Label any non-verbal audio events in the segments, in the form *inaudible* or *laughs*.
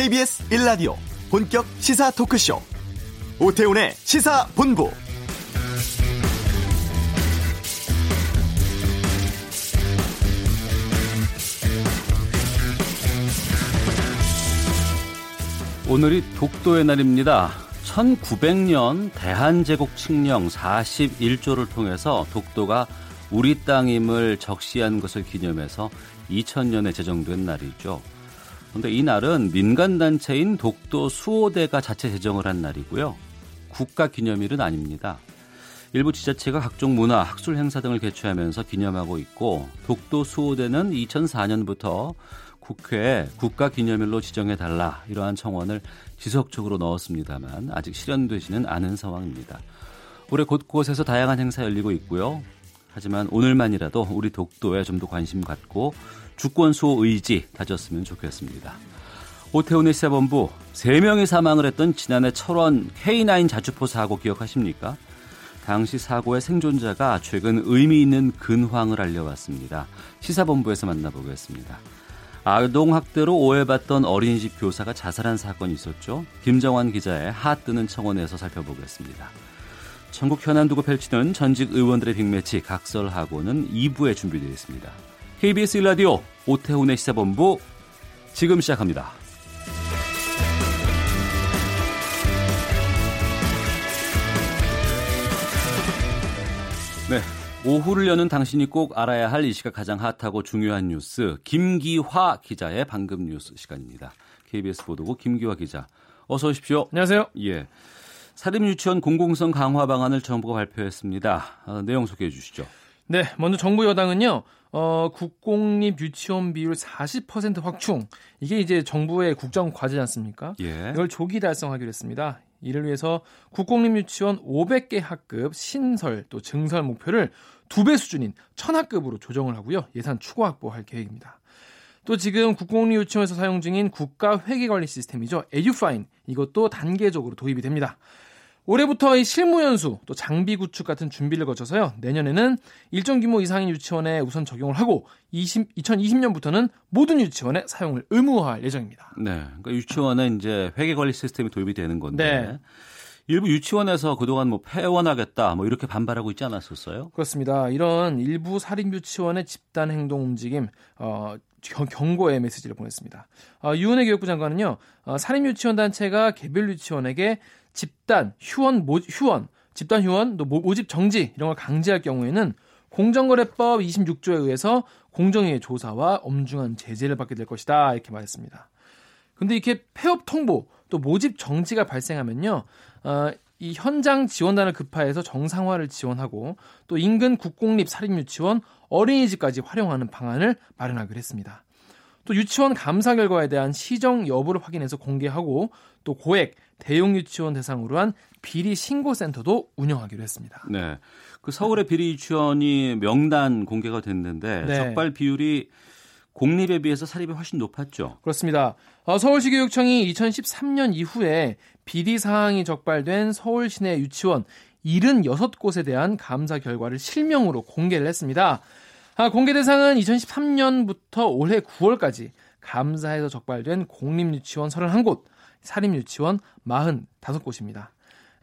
KBS 1라디오 본격 시사 토크쇼 오태훈의 시사본부 오늘이 독도의 날입니다. 1900년 대한제국 칙령 41조를 통해서 독도가 우리 땅임을 적시한 것을 기념해서 2000년에 제정된 날이죠. 그런데 이 날은 민간단체인 독도 수호대가 자체 제정을 한 날이고요. 국가 기념일은 아닙니다. 일부 지자체가 각종 문화, 학술 행사 등을 개최하면서 기념하고 있고 독도 수호대는 2004년부터 국회에 국가 기념일로 지정해 달라 이러한 청원을 지속적으로 넣었습니다만 아직 실현되지는 않은 상황입니다. 올해 곳곳에서 다양한 행사 열리고 있고요. 하지만 오늘만이라도 우리 독도에 좀 더 관심 갖고 주권 수호 의지 다졌으면 좋겠습니다. 오태훈의 시사본부 3명이 사망을 했던 지난해 철원 K9 자주포 사고 기억하십니까? 당시 사고의 생존자가 최근 의미 있는 근황을 알려왔습니다. 시사본부에서 만나보겠습니다. 아동학대로 오해받던 어린이집 교사가 자살한 사건이 있었죠. 김정환 기자의 핫뜨는 청원에서 살펴보겠습니다. 전국 현안 두고 펼치는 전직 의원들의 빅매치 각설하고는 2부에 준비되어 있습니다. KBS 일라디오 오태훈의 시사본부 지금 시작합니다. 네. 오후를 여는 당신이 꼭 알아야 할 이 시각 가장 핫하고 중요한 뉴스 김기화 기자의 방금 뉴스 시간입니다. KBS 보도국 김기화 기자. 어서 오십시오. 안녕하세요. 예. 사립유치원 공공성 강화 방안을 정부가 발표했습니다. 어, 내용 소개해 주시죠. 네, 먼저 정부 여당은요. 어, 국공립 유치원 비율 40% 확충. 이게 이제 정부의 국정 과제지 않습니까? 예. 이걸 조기 달성하기로 했습니다. 이를 위해서 국공립 유치원 500개 학급 신설 또 증설 목표를 두 배 수준인 천학급으로 조정을 하고요. 예산 추가 확보할 계획입니다. 또 지금 국공립 유치원에서 사용 중인 국가 회계 관리 시스템이죠. 에듀파인 이것도 단계적으로 도입이 됩니다. 올해부터 이 실무 연수 또 장비 구축 같은 준비를 거쳐서요. 내년에는 일정 규모 이상인 유치원에 우선 적용을 하고 20, 2020년부터는 모든 유치원에 사용을 의무화할 예정입니다. 네. 그러니까 유치원에 이제 회계 관리 시스템이 도입이 되는 건데 네. 일부 유치원에서 그동안 뭐 폐원하겠다 뭐 이렇게 반발하고 있지 않았었어요? 그렇습니다. 이런 일부 사립 유치원의 집단 행동 움직임 어, 경고의 메시지를 보냈습니다. 어, 유은혜 교육부 장관은요, 어, 사립 유치원 단체가 개별 유치원에게 집단 휴원 모, 휴원 집단 휴원 또 모집 정지 이런 걸 강제할 경우에는 공정거래법 26조에 의해서 공정위의 조사와 엄중한 제재를 받게 될 것이다 이렇게 말했습니다. 근데 이렇게 폐업 통보 또 모집 정지가 발생하면요, 어, 이 현장 지원단을 급파해서 정상화를 지원하고 또 인근 국공립 사립유치원 어린이집까지 활용하는 방안을 마련하기로 했습니다. 또 유치원 감사 결과에 대한 시정 여부를 확인해서 공개하고 또 고액 대형 유치원 대상으로 한 비리 신고 센터도 운영하기로 했습니다. 네. 그 서울의 비리 유치원이 명단 공개가 됐는데 네. 적발 비율이 공립에 비해서 사립이 훨씬 높았죠. 그렇습니다. 어, 서울시 교육청이 2013년 이후에 비리 사항이 적발된 서울 시내 유치원 76곳에 대한 감사 결과를 실명으로 공개를 했습니다. 아, 공개 대상은 2013년부터 올해 9월까지 감사에서 적발된 공립유치원 31곳, 사립유치원 45곳입니다.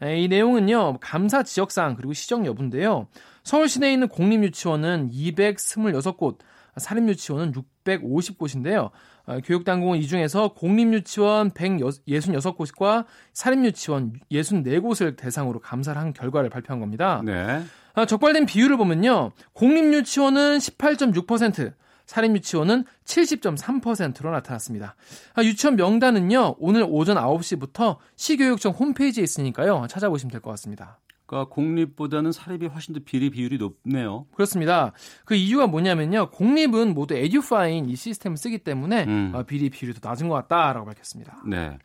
이 내용은요, 감사 지역상 그리고 시정 여부인데요. 서울 시내에 있는 공립유치원은 226곳, 사립유치원은 650곳인데요. 어, 교육당국은 이 중에서 공립유치원 166곳과 사립유치원 64곳을 대상으로 감사를 한 결과를 발표한 겁니다. 네. 아, 적발된 비율을 보면요. 공립유치원은 18.6%, 사립유치원은 70.3%로 나타났습니다. 아, 유치원 명단은요. 오늘 오전 9시부터 시교육청 홈페이지에 있으니까요. 찾아보시면 될 것 같습니다. 그러니까 공립보다는 사립이 훨씬 더 비리 비율이 높네요. 그렇습니다. 그 이유가 뭐냐면요. 공립은 모두 에듀파인 이 시스템을 쓰기 때문에 음. 어, 비리 비율이 더 낮은 것 같다라고 밝혔습니다. 네.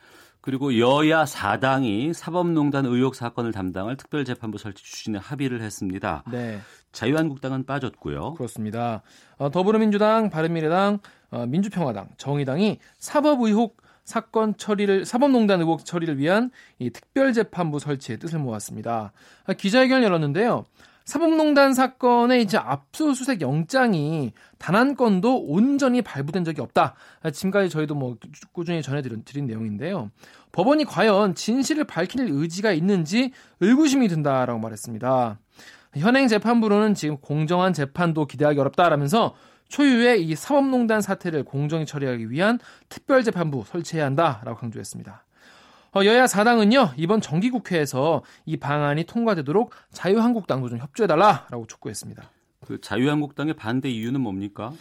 그리고 여야 4당이 사법농단 의혹 사건을 담당할 특별재판부 설치 추진에 합의를 했습니다. 네, 자유한국당은 빠졌고요. 그렇습니다. 어, 더불어민주당, 바른미래당, 어, 민주평화당, 정의당이 사법 의혹 사건 처리를 사법농단 의혹 처리를 위한 이 특별재판부 설치에 뜻을 모았습니다. 아, 기자회견을 열었는데요. 사법농단 사건의 이제 압수수색 영장이 단 한 건도 온전히 발부된 적이 없다. 지금까지 저희도 뭐 꾸준히 전해드린 드린 내용인데요. 법원이 과연 진실을 밝힐 의지가 있는지 의구심이 든다라고 말했습니다. 현행 재판부로는 지금 공정한 재판도 기대하기 어렵다라면서 초유의 이 사법농단 사태를 공정히 처리하기 위한 특별재판부 설치해야 한다라고 강조했습니다. 어, 여야 사당은요 이번 정기국회에서 이 방안이 통과되도록 자유한국당도 좀 협조해달라라고 촉구했습니다. 그 자유한국당의 반대 이유는 뭡니까?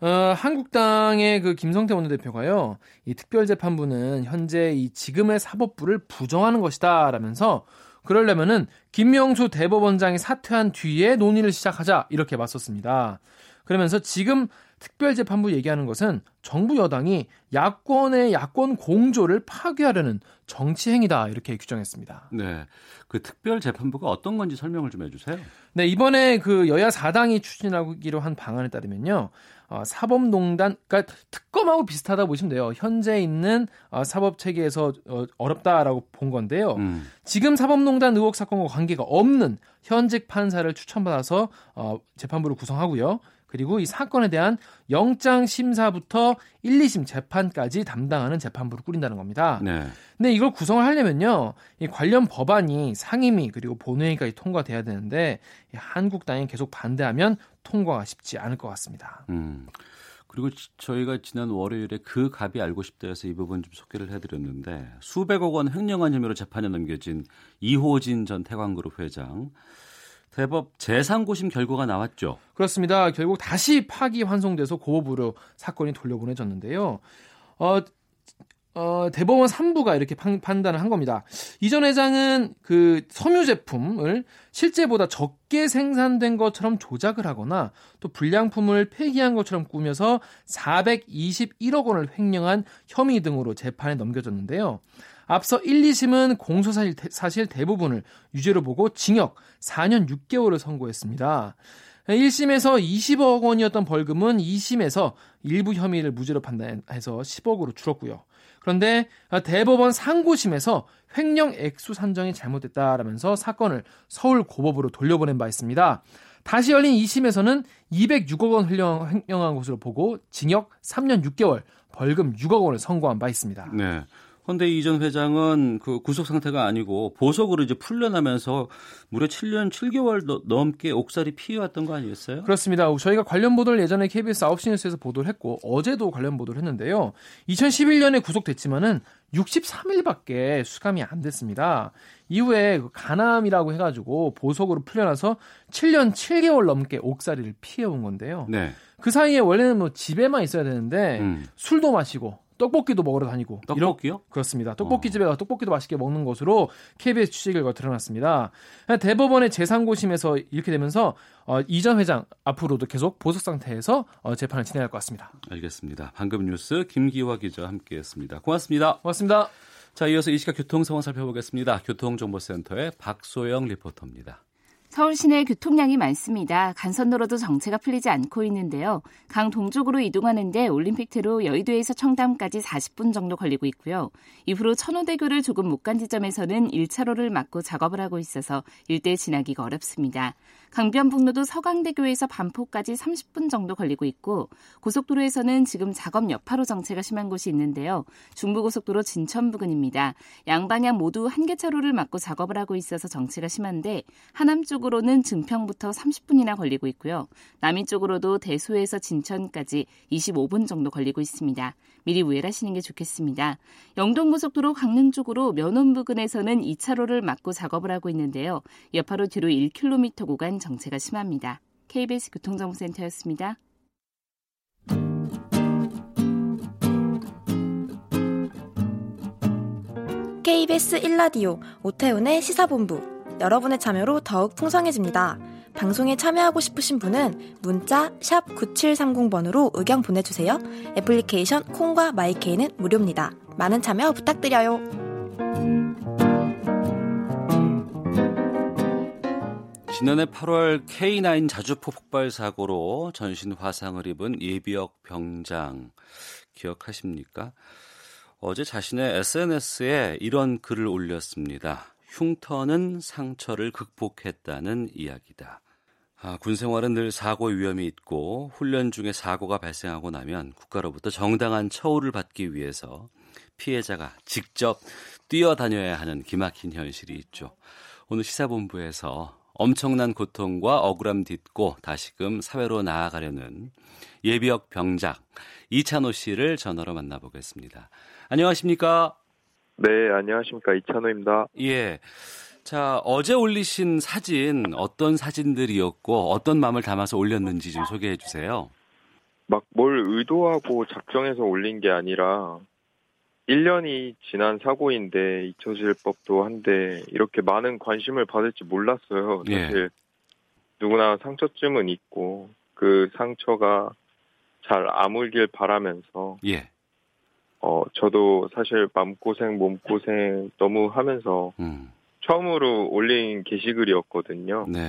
어, 한국당의 그 김성태 원내대표가요, 이 특별재판부는 현재 이 지금의 사법부를 부정하는 것이다라면서 그러려면은 김명수 대법원장이 사퇴한 뒤에 논의를 시작하자 이렇게 맞섰습니다. 그러면서 지금 특별재판부 얘기하는 것은 정부 여당이 야권의 야권 공조를 파괴하려는 정치 행위다 이렇게 규정했습니다. 네. 그 특별재판부가 어떤 건지 설명을 좀 해주세요. 네, 이번에 그 여야 4당이 추진하기로 한 방안에 따르면요. 어, 사법농단, 그러니까 특검하고 비슷하다 보시면 돼요. 현재 있는 어, 사법 체계에서 어, 어렵다라고 본 건데요. 음. 지금 사법농단 의혹 사건과 관계가 없는 현직 판사를 추천받아서 어, 재판부를 구성하고요. 그리고 이 사건에 대한 영장 심사부터 1, 2심 재판까지 담당하는 재판부를 꾸린다는 겁니다. 네. 근데 이걸 구성을 하려면요. 이 관련 법안이 상임위 그리고 본회의까지 통과돼야 되는데 한국당이 계속 반대하면 통과가 쉽지 않을 것 같습니다. 음. 그리고 저희가 지난 월요일에 그 갑이 알고 싶다 해서 이 부분 좀 소개를 해드렸는데 수백억 원 횡령한 혐의로 재판에 넘겨진 이호진 전 태광그룹 회장 대법 재상고심 결과가 나왔죠. 그렇습니다. 결국 다시 파기 환송돼서 고법으로 사건이 돌려보내졌는데요. 어, 어, 대법원 3부가 이렇게 판, 판단을 한 겁니다. 이전 회장은 그 섬유 제품을 실제보다 적게 생산된 것처럼 조작을 하거나 또 불량품을 폐기한 것처럼 꾸며서 421억 원을 횡령한 혐의 등으로 재판에 넘겨졌는데요. 앞서 1, 2심은 공소사실 사실 대부분을 유죄로 보고 징역 4년 6개월을 선고했습니다. 1심에서 20억 원이었던 벌금은 2심에서 일부 혐의를 무죄로 판단해서 10억으로 줄었고요. 그런데 대법원 상고심에서 횡령 액수 산정이 잘못됐다라면서 사건을 서울 고법으로 돌려보낸 바 있습니다. 다시 열린 2심에서는 206억 원 횡령한 것으로 보고 징역 3년 6개월, 벌금 6억 원을 선고한 바 있습니다. 네. 그런데 이전 회장은 그 구속 상태가 아니고 보석으로 이제 풀려나면서 무려 7년 7개월 넘게 옥살이 피해왔던 거 아니겠어요? 그렇습니다. 저희가 관련 보도를 예전에 KBS 9시 뉴스에서 보도를 했고 어제도 관련 보도를 했는데요. 2011년에 구속됐지만은 63일밖에 수감이 안 됐습니다. 이후에 그 가남이라고 해가지고 보석으로 풀려나서 7년 7개월 넘게 옥살이를 피해온 건데요. 네. 그 사이에 원래는 뭐 집에만 있어야 되는데 음. 술도 마시고 떡볶이도 먹으러 다니고 떡볶이요? 이런, 그렇습니다. 떡볶이 어. 집에 가 떡볶이도 맛있게 먹는 것으로 KBS 취재 결과 드러났습니다. 대법원의 재상고심에서 이렇게 되면서 어, 이전 회장 앞으로도 계속 보석 상태에서 어, 재판을 진행할 것 같습니다. 알겠습니다. 방금 뉴스 김기화 기자와 함께했습니다. 고맙습니다. 고맙습니다. 자, 이어서 이 시각 교통 상황 살펴보겠습니다. 교통정보센터의 박소영 리포터입니다. 서울 시내 교통량이 많습니다. 간선도로도 정체가 풀리지 않고 있는데요. 강 동쪽으로 이동하는데 올림픽대로 여의도에서 청담까지 40분 정도 걸리고 있고요. 이후로 천호대교를 조금 못 간 지점에서는 1차로를 막고 작업을 하고 있어서 일대 지나기가 어렵습니다. 강변북로도 서강대교에서 반포까지 30분 정도 걸리고 있고 고속도로에서는 지금 작업 여파로 정체가 심한 곳이 있는데요. 중부고속도로 진천 부근입니다. 양방향 모두 한 개 차로를 막고 작업을 하고 있어서 정체가 심한데 하남 쪽으로는 증평부터 30분이나 걸리고 있고요. 남이 쪽으로도 대소에서 진천까지 25분 정도 걸리고 있습니다. 미리 우회하시는 게 좋겠습니다. 영동고속도로 강릉 쪽으로 면원 부근에서는 2차로를 막고 작업을 하고 있는데요. 여파로 뒤로 1km 구간 정체가 심합니다. KBS 교통정보센터였습니다. KBS 1라디오 오태훈의 시사본부 여러분의 참여로 더욱 풍성해집니다. 방송에 참여하고 싶으신 분은 문자 9730번으로 의견 보내주세요. 애플리케이션 콩과 마이케이는 무료입니다. 많은 참여 부탁드려요. 지난해 8월 K9 자주포 폭발 사고로 전신 화상을 입은 예비역 병장 기억하십니까? 어제 자신의 SNS에 이런 글을 올렸습니다. 흉터는 상처를 극복했다는 이야기다. 아, 군 생활은 늘 사고 위험이 있고 훈련 중에 사고가 발생하고 나면 국가로부터 정당한 처우를 받기 위해서 피해자가 직접 뛰어다녀야 하는 기막힌 현실이 있죠. 오늘 시사본부에서 엄청난 고통과 억울함 딛고 다시금 사회로 나아가려는 예비역 병장 이찬호 씨를 전화로 만나보겠습니다. 안녕하십니까? 네, 안녕하십니까. 이찬호입니다. 예. 자, 어제 올리신 사진 어떤 사진들이었고 어떤 마음을 담아서 올렸는지 좀 소개해 주세요. 막 뭘 의도하고 작정해서 올린 게 아니라 1년이 지난 사고인데 잊혀질 법도 한데 이렇게 많은 관심을 받을지 몰랐어요. 예. 사실 누구나 상처쯤은 있고 그 상처가 잘 아물길 바라면서 예. 어 저도 사실 마음고생 몸고생 너무 하면서 음. 처음으로 올린 게시글이었거든요. 네.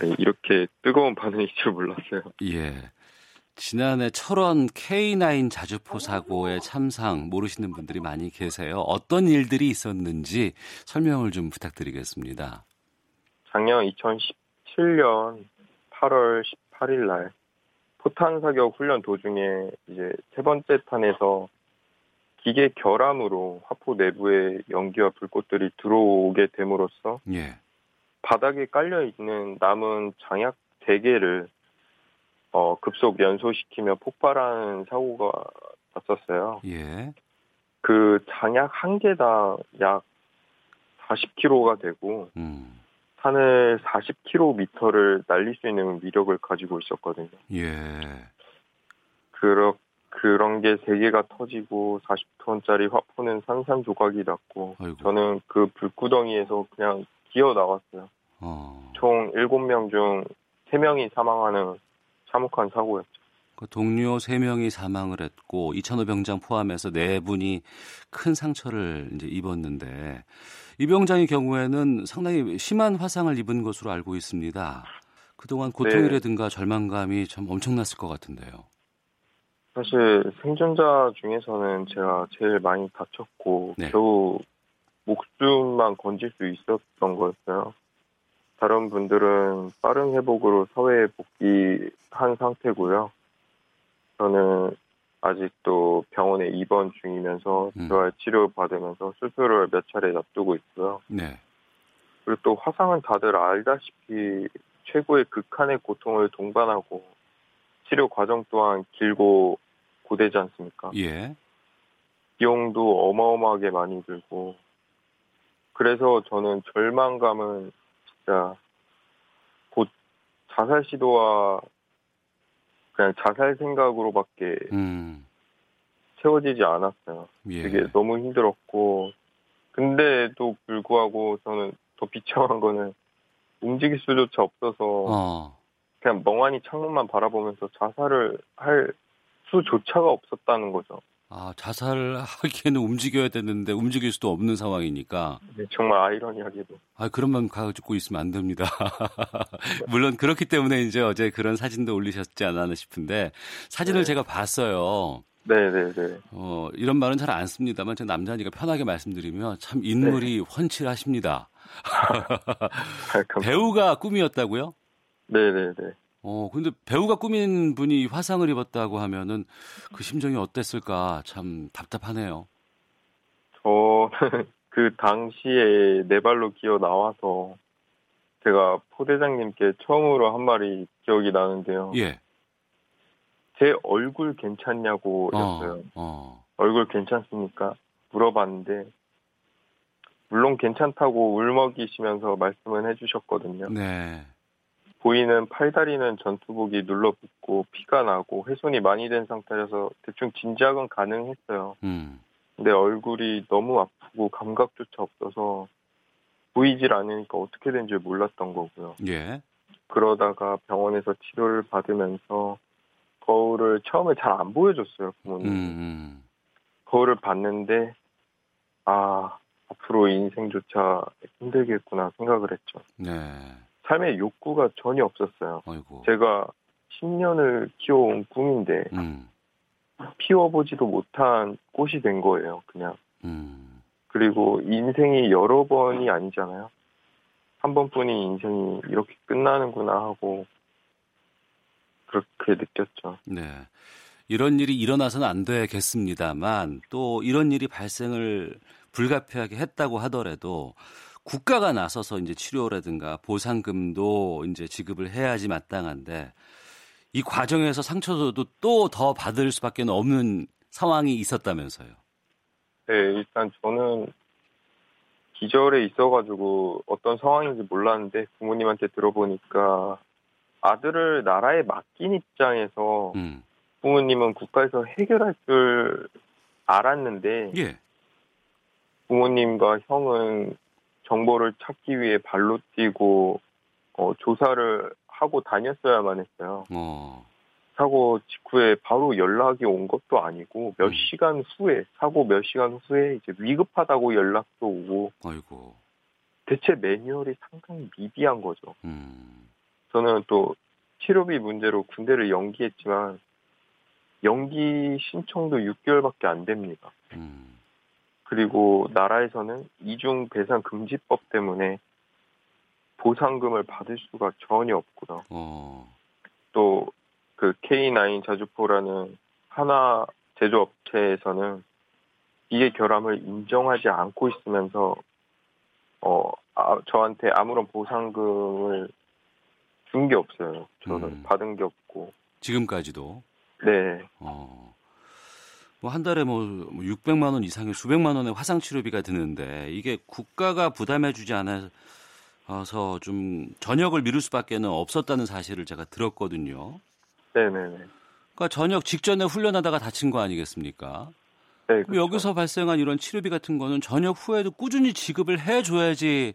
네, 이렇게 뜨거운 반응일 줄 몰랐어요. 예. 지난해 철원 K9 자주포 사고의 참상 모르시는 분들이 많이 계세요. 어떤 일들이 있었는지 설명을 좀 부탁드리겠습니다. 작년 2017년 8월 18일 날 포탄 사격 훈련 도중에 이제 세 번째 탄에서 기계 결함으로 화포 내부에 연기와 불꽃들이 들어오게 됨으로써 예. 바닥에 깔려 있는 남은 장약 대 개를 어, 급속 연소시키며 폭발하는 사고가 났었어요. 예. 그 장약 한 개당 약 40kg가 되고 음. 산을 40km를 날릴 수 있는 위력을 가지고 있었거든요. 예. 그러, 그런 게세 개가 터지고 40톤짜리 화포는 산산조각이 났고 아이고. 저는 그 불구덩이에서 그냥 기어 나왔어요. 어. 총 7명 중 3명이 사망하는 참혹한 사고였죠. 그 동료 3명이 사망을 했고 이찬호 병장 포함해서 4분이 큰 상처를 이제 입었는데 이 병장의 경우에는 상당히 심한 화상을 입은 것으로 알고 있습니다. 그동안 고통이라든가 절망감이 참 엄청났을 것 같은데요. 사실 생존자 중에서는 제가 제일 많이 다쳤고 네. 겨우 목숨만 건질 수 있었던 거였어요. 다른 분들은 빠른 회복으로 사회에 복귀한 상태고요. 저는 아직도 병원에 입원 중이면서 음. 재활 치료 받으면서 수술을 몇 차례 앞두고 있고요. 네. 그리고 또 화상은 다들 알다시피 최고의 극한의 고통을 동반하고 치료 과정 또한 길고 고되지 않습니까? 예. 비용도 어마어마하게 많이 들고 그래서 저는 절망감은 진짜 곧 자살 시도와 그냥 자살 생각으로밖에 음. 채워지지 않았어요. 예. 되게 너무 힘들었고 근데도 불구하고 저는 더 비참한 거는 움직일 수조차 없어서 어. 그냥 멍하니 창문만 바라보면서 자살을 할 수조차가 없었다는 거죠. 아, 자살하기에는 움직여야 되는데 움직일 수도 없는 상황이니까 네, 정말 아이러니하게도. 아, 그런 마음 가지고 있으면 안 됩니다. *laughs* 물론 그렇기 때문에 이제 어제 그런 사진도 올리셨지 않았나 싶은데 사진을 네. 제가 봤어요. 네네네. 어, 이런 말은 잘 안 씁니다만 제 남자니까 편하게 말씀드리면 참 인물이 훤칠하십니다. *laughs* 감- 배우가 꿈이었다고요? 네네네. 어, 근데 배우가 꾸민 분이 화상을 입었다고 하면은 그 심정이 어땠을까 참 답답하네요. 저는 *laughs* 그 당시에 네 발로 기어 나와서 제가 포대장님께 처음으로 한 말이 기억이 나는데요. 예. 제 얼굴 괜찮냐고 어, 였어요. 어. 얼굴 괜찮습니까? 물어봤는데 물론 괜찮다고 울먹이시면서 말씀을 해주셨거든요. 네. 보이는 팔다리는 전투복이 눌러붙고 피가 나고 훼손이 많이 된 상태라서 대충 진작은 가능했어요. 음. 근데 얼굴이 너무 아프고 감각조차 없어서 보이질 않으니까 어떻게 된지 몰랐던 거고요. 예. 그러다가 병원에서 치료를 받으면서 거울을 처음에 잘 안 보여줬어요, 음, 부모님. 음. 거울을 봤는데 아 앞으로 인생조차 힘들겠구나 생각을 했죠. 네. 삶의 욕구가 전혀 없었어요. 아이고. 제가 10년을 키워온 꿈인데 음. 피워보지도 못한 꽃이 된 거예요, 그냥. 음. 그리고 인생이 여러 번이 아니잖아요. 한 번뿐인 인생이 이렇게 끝나는구나 하고 그렇게 느꼈죠. 네. 이런 일이 일어나서는 안 되겠습니다만 또 이런 일이 발생을 불가피하게 했다고 하더라도 국가가 나서서 이제 치료라든가 보상금도 이제 지급을 해야지 마땅한데 이 과정에서 상처도 또 더 받을 수밖에 없는 상황이 있었다면서요. 네, 일단 저는 기절에 있어가지고 어떤 상황인지 몰랐는데 부모님한테 들어보니까 아들을 나라에 맡긴 입장에서 음. 부모님은 국가에서 해결할 줄 알았는데 예. 부모님과 형은 정보를 찾기 위해 발로 뛰고 어, 조사를 하고 다녔어야만 했어요. 어. 사고 직후에 바로 연락이 온 것도 아니고 몇 음. 시간 후에 사고 몇 시간 후에 이제 위급하다고 연락도 오고 아이고. 대체 매뉴얼이 상당히 미비한 거죠. 음. 저는 또 치료비 문제로 군대를 연기했지만 연기 신청도 6개월밖에 안 됩니다. 음. 그리고 나라에서는 이중 배상 금지법 때문에 보상금을 받을 수가 전혀 없고요. 어. 또그 K9 자주포라는 하나 제조업체에서는 이해 결함을 인정하지 않고 있으면서 어 아, 저한테 아무런 보상금을 준 게 없어요. 저는 음. 받은 게 없고. 지금까지도 네. 어. 뭐 한 달에 뭐 600만 원 이상의 수백만 원의 화상 치료비가 드는데 이게 국가가 부담해 주지 않아서 좀 전역을 미룰 수밖에는 없었다는 사실을 제가 들었거든요. 네 네 네. 그러니까 전역 직전에 훈련하다가 다친 거 아니겠습니까? 네. 그렇죠. 여기서 발생한 이런 치료비 같은 거는 전역 후에도 꾸준히 지급을 해 줘야지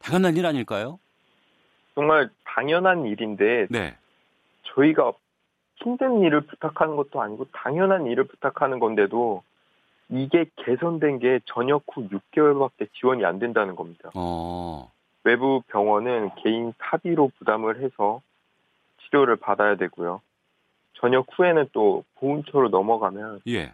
당연한 일 아닐까요? 정말 당연한 일인데 네. 저희가 힘든 일을 부탁하는 것도 아니고 당연한 일을 부탁하는 건데도 이게 개선된 게 전역 후 6개월밖에 지원이 안 된다는 겁니다. 어. 외부 병원은 개인 사비로 부담을 해서 치료를 받아야 되고요. 전역 후에는 또 보험처로 넘어가면 예.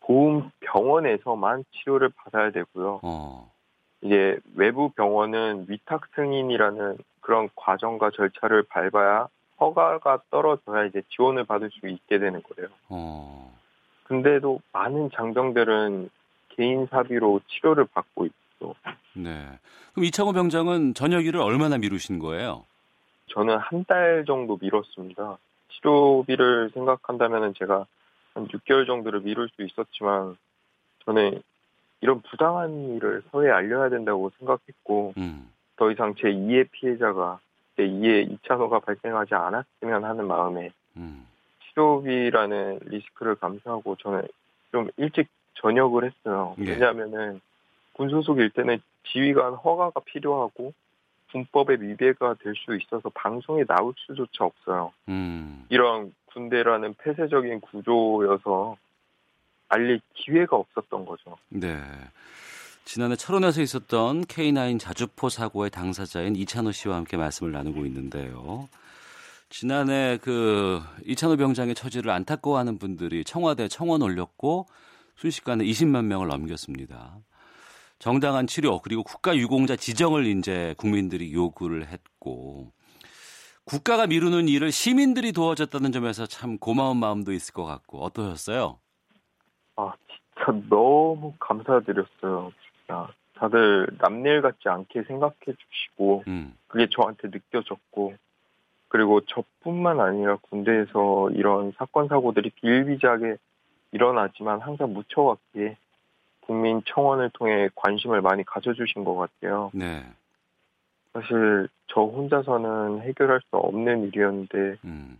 보험 병원에서만 치료를 받아야 되고요. 어. 이게 외부 병원은 위탁 승인이라는 그런 과정과 절차를 밟아야 허가가 떨어져야 이제 지원을 받을 수 있게 되는 거예요. 어. 근데도 많은 장병들은 개인 사비로 치료를 받고 있고 네. 그럼 이창호 병장은 전역 일을 얼마나 미루신 거예요? 저는 한 달 정도 미뤘습니다. 치료비를 생각한다면 제가 한 6개월 정도를 미룰 수 있었지만 저는 이런 부당한 일을 사회에 알려야 된다고 생각했고 음. 더 이상 제 2의 피해자가 제 2의 2차노가 발생하지 않았으면 하는 마음에 음. 치료비라는 리스크를 감수하고 저는 좀 일찍 전역을 했어요. 예. 왜냐하면은 군 소속일 때는 지휘관 허가가 필요하고 군법에 위배가 될 수 있어서 방송에 나올 수조차 없어요. 음. 이런 군대라는 폐쇄적인 구조여서 알릴 기회가 없었던 거죠. 네. 지난해 철원에서 있었던 K9 자주포 사고의 당사자인 이찬호 씨와 함께 말씀을 나누고 있는데요. 지난해 그 이찬호 병장의 처지를 안타까워하는 분들이 청와대 청원 올렸고 순식간에 20만 명을 넘겼습니다. 정당한 치료 그리고 국가 유공자 지정을 이제 국민들이 요구를 했고 국가가 미루는 일을 시민들이 도와줬다는 점에서 참 고마운 마음도 있을 것 같고 어떠셨어요? 아, 진짜 너무 감사드렸어요. 진짜. 다들 남일 같지 않게 생각해 주시고 음. 그게 저한테 느껴졌고 그리고 저뿐만 아니라 군대에서 이런 사건 사고들이 비일비재하게 일어나지만 항상 묻혀왔기에 국민 청원을 통해 관심을 많이 가져주신 것 같아요. 네. 사실 저 혼자서는 해결할 수 없는 일이었는데 음.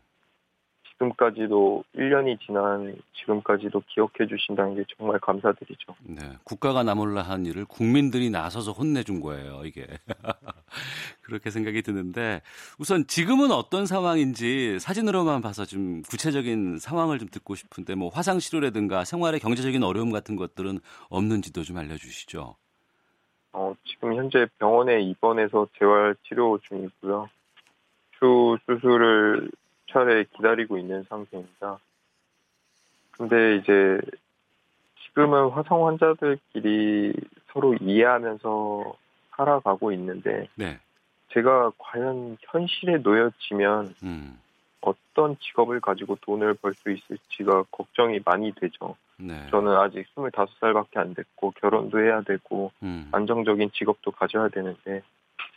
지금까지도 1년이 지난 지금까지도 기억해 주신다는 게 정말 감사드리죠. 네, 국가가 나몰라 한 일을 국민들이 나서서 혼내준 거예요, 이게. *laughs* 그렇게 생각이 드는데, 우선 지금은 어떤 상황인지 사진으로만 봐서 좀 구체적인 상황을 좀 듣고 싶은데, 뭐 화상 치료라든가 생활의 경제적인 어려움 같은 것들은 없는지도 좀 알려 주시죠. 어, 지금 현재 병원에 입원해서 재활 치료 중이고요. 추 수술을 차례 기다리고 있는 상태입니다. 근데 이제 지금은 화성 환자들끼리 서로 이해하면서 살아가고 있는데 네. 제가 과연 현실에 놓여지면 음. 어떤 직업을 가지고 돈을 벌 수 있을지가 걱정이 많이 되죠. 네. 저는 아직 25살밖에 안 됐고 결혼도 해야 되고 음. 안정적인 직업도 가져야 되는데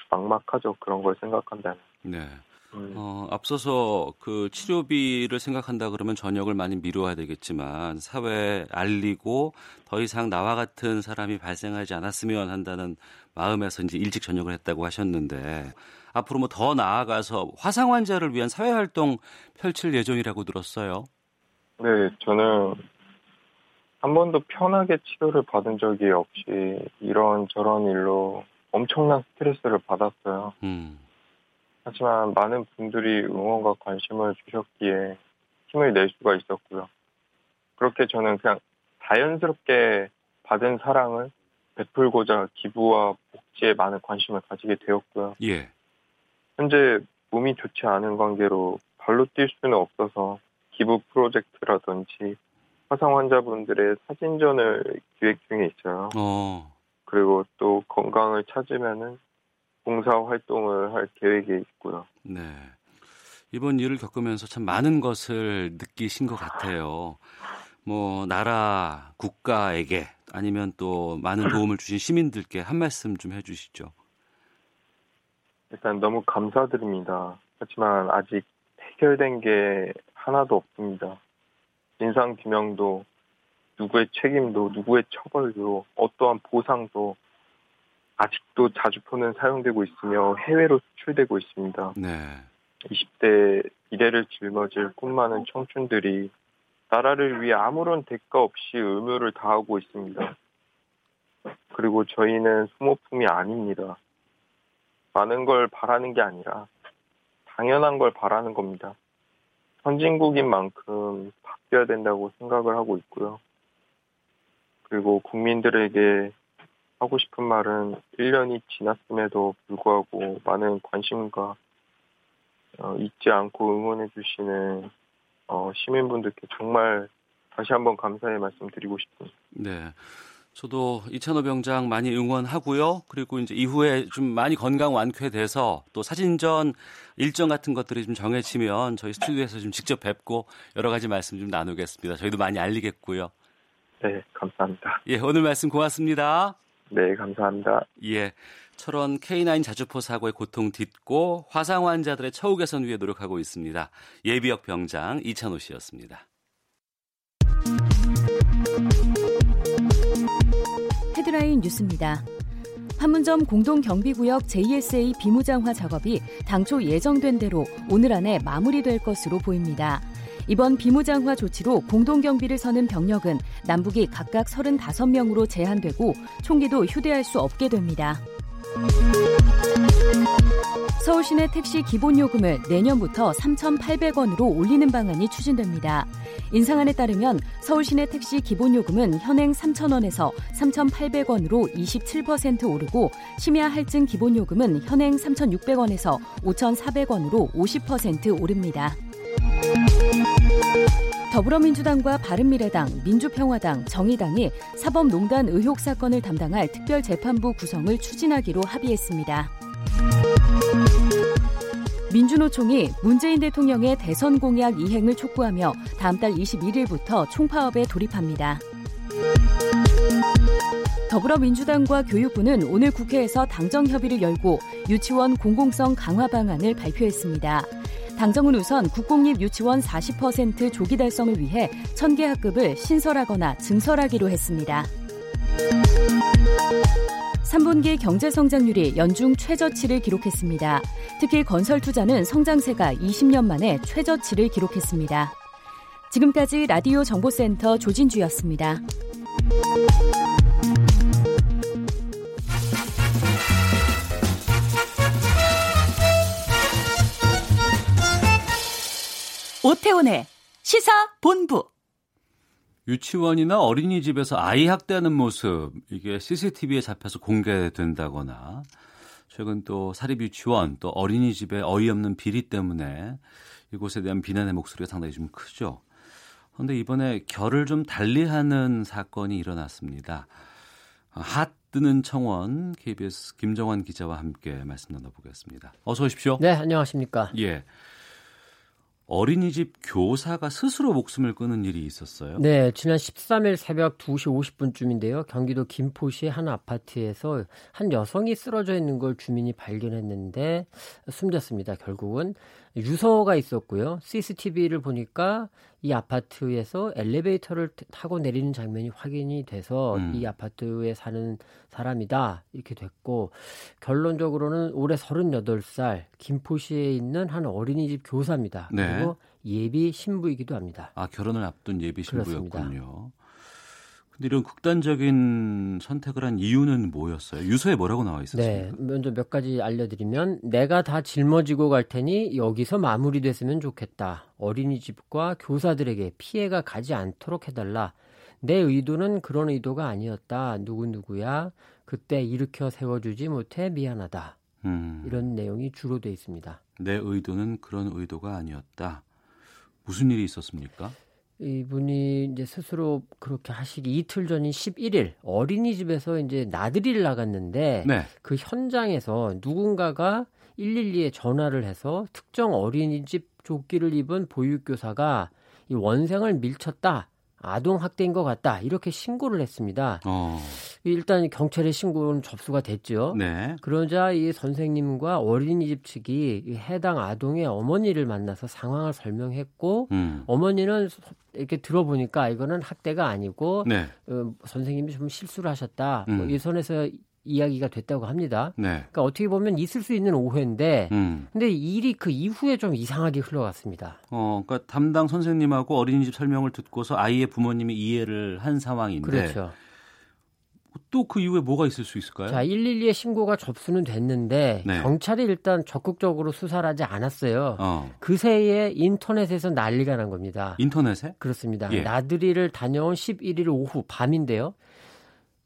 막막하죠. 그런 걸 생각한다면. 네. 음, 어, 앞서서 그 치료비를 생각한다 그러면 전역을 많이 미뤄야 되겠지만 사회에 알리고 더 이상 나와 같은 사람이 발생하지 않았으면 한다는 마음에서 이제 일찍 전역을 했다고 하셨는데 앞으로 뭐 더 나아가서 화상 환자를 위한 사회 활동 펼칠 예정이라고 들었어요. 네, 저는 한 번도 편하게 치료를 받은 적이 없이 이런 저런 일로 엄청난 스트레스를 받았어요. 음. 하지만 많은 분들이 응원과 관심을 주셨기에 힘을 낼 수가 있었고요. 그렇게 저는 그냥 자연스럽게 받은 사랑을 베풀고자 기부와 복지에 많은 관심을 가지게 되었고요. 예. 현재 몸이 좋지 않은 관계로 발로 뛸 수는 없어서 기부 프로젝트라든지 화상 환자분들의 사진전을 기획 중에 있어요. 어. 그리고 또 건강을 찾으면은 봉사 활동을 할 계획에 있고요. 네. 이번 일을 겪으면서 참 많은 것을 느끼신 것 같아요. 뭐 나라 국가에게 아니면 또 많은 도움을 주신 시민들께 한 말씀 좀 해주시죠. 일단 너무 감사드립니다. 하지만 아직 해결된 게 하나도 없습니다. 진상 규명도 누구의 책임도 누구의 처벌도 어떠한 보상도 아직도 자주포는 사용되고 있으며 해외로 수출되고 있습니다. 네. 20대 미래를 짊어질 꿈 많은 청춘들이 나라를 위해 아무런 대가 없이 의무를 다하고 있습니다. 그리고 저희는 소모품이 아닙니다. 많은 걸 바라는 게 아니라 당연한 걸 바라는 겁니다. 선진국인 만큼 바뀌어야 된다고 생각을 하고 있고요. 그리고 국민들에게 하고 싶은 말은 1년이 지났음에도 불구하고 많은 관심과 어, 잊지 않고 응원해 주시는 어, 시민분들께 정말 다시 한번 감사의 말씀 드리고 싶습니다. 네. 저도 이찬호 병장 많이 응원하고요. 그리고 이제 이후에 좀 많이 건강 완쾌돼서 또 사진전 일정 같은 것들이 좀 정해지면 저희 스튜디오에서 좀 직접 뵙고 여러 가지 말씀 좀 나누겠습니다. 저희도 많이 알리겠고요. 네, 감사합니다. 예, 오늘 말씀 고맙습니다. 네, 감사합니다. 예. 철원 K9 자주포 사고의 고통 딛고 화상 환자들의 처우 개선 위해 노력하고 있습니다. 예비역 병장 이찬호 씨였습니다. 헤드라인 뉴스입니다. 판문점 공동경비구역 JSA 비무장화 작업이 당초 예정된 대로 오늘 안에 마무리될 것으로 보입니다. 이번 비무장화 조치로 공동경비를 서는 병력은 남북이 각각 35명으로 제한되고 총기도 휴대할 수 없게 됩니다. 서울시내 택시 기본 요금을 내년부터 3,800원으로 올리는 방안이 추진됩니다. 인상안에 따르면 서울시내 택시 기본 요금은 현행 3,000원에서 3,800원으로 27% 오르고 심야 할증 기본 요금은 현행 3,600원에서 5,400원으로 50% 오릅니다. 더불어민주당과 바른미래당, 민주평화당, 정의당이 사법농단 의혹 사건을 담당할 특별재판부 구성을 추진하기로 합의했습니다. 민주노총이 문재인 대통령의 대선 공약 이행을 촉구하며 다음 달 21일부터 총파업에 돌입합니다. 더불어민주당과 교육부는 오늘 국회에서 당정 협의를 열고 유치원 공공성 강화 방안을 발표했습니다. 당정은 우선 국공립 유치원 40% 조기 달성을 위해 천개 학급을 신설하거나 증설하기로 했습니다. 3분기 경제 성장률이 연중 최저치를 기록했습니다. 특히 건설 투자는 성장세가 20년 만에 최저치를 기록했습니다. 지금까지 라디오 정보센터 조진주였습니다. 오태훈의 시사 본부. 유치원이나 어린이집에서 아이 학대하는 모습 이게 CCTV에 잡혀서 공개된다거나 최근 또 사립 유치원 또 어린이집의 어이없는 비리 때문에 이곳에 대한 비난의 목소리가 상당히 좀 크죠. 그런데 이번에 결을 좀 달리하는 사건이 일어났습니다. 핫 뜨는 청원 KBS 김정환 기자와 함께 말씀 나눠보겠습니다. 어서 오십시오. 네, 안녕하십니까. 예. 어린이집 교사가 스스로 목숨을 끊은 일이 있었어요. 네, 지난 13일 새벽 2시 50분쯤인데요. 경기도 김포시 한 아파트에서 한 여성이 쓰러져 있는 걸 주민이 발견했는데 숨졌습니다. 결국은 유서가 있었고요. CCTV를 보니까 이 아파트에서 엘리베이터를 타고 내리는 장면이 확인이 돼서 음. 이 아파트에 사는 사람이다 이렇게 됐고 결론적으로는 올해 38살 김포시에 있는 한 어린이집 교사입니다. 네. 그리고 예비 신부이기도 합니다. 아 결혼을 앞둔 예비 신부였군요. 그렇습니다. 근데 이런 극단적인 선택을 한 이유는 뭐였어요? 유서에 뭐라고 나와 있었습니까? 네, 먼저 몇 가지 알려드리면 내가 다 짊어지고 갈 테니 여기서 마무리됐으면 좋겠다. 어린이집과 교사들에게 피해가 가지 않도록 해달라. 내 의도는 그런 의도가 아니었다. 누구 누구야? 그때 일으켜 세워주지 못해 미안하다. 음. 이런 내용이 주로 돼 있습니다. 내 의도는 그런 의도가 아니었다. 무슨 일이 있었습니까? 이분이 이제 스스로 그렇게 하시기 이틀 전인 11일 어린이집에서 이제 나들이를 나갔는데 네. 그 현장에서 누군가가 112에 전화를 해서 특정 어린이집 조끼를 입은 보육교사가 이 원생을 밀쳤다. 아동 학대인 것 같다 이렇게 신고를 했습니다. 어. 일단 경찰에 신고는 접수가 됐죠. 네. 그러자 이 선생님과 어린이집 측이 해당 아동의 어머니를 만나서 상황을 설명했고 음. 어머니는 이렇게 들어보니까 이거는 학대가 아니고 네. 어, 선생님이 좀 실수를 하셨다. 뭐 음. 뭐이 선에서 이야기가 됐다고 합니다. 네. 그러니까 어떻게 보면 있을 수 있는 오해인데, 음. 근데 일이 그 이후에 좀 이상하게 흘러갔습니다. 어, 그러니까 담당 선생님하고 어린이집 설명을 듣고서 아이의 부모님이 이해를 한 상황인데, 그렇죠. 또 그 이후에 뭐가 있을 수 있을까요? 자, 112에 신고가 접수는 됐는데 네. 경찰이 일단 적극적으로 수사를 하지 않았어요. 어. 그 새에 인터넷에서 난리가 난 겁니다. 인터넷에? 그렇습니다. 예. 나들이를 다녀온 11일 오후 밤인데요.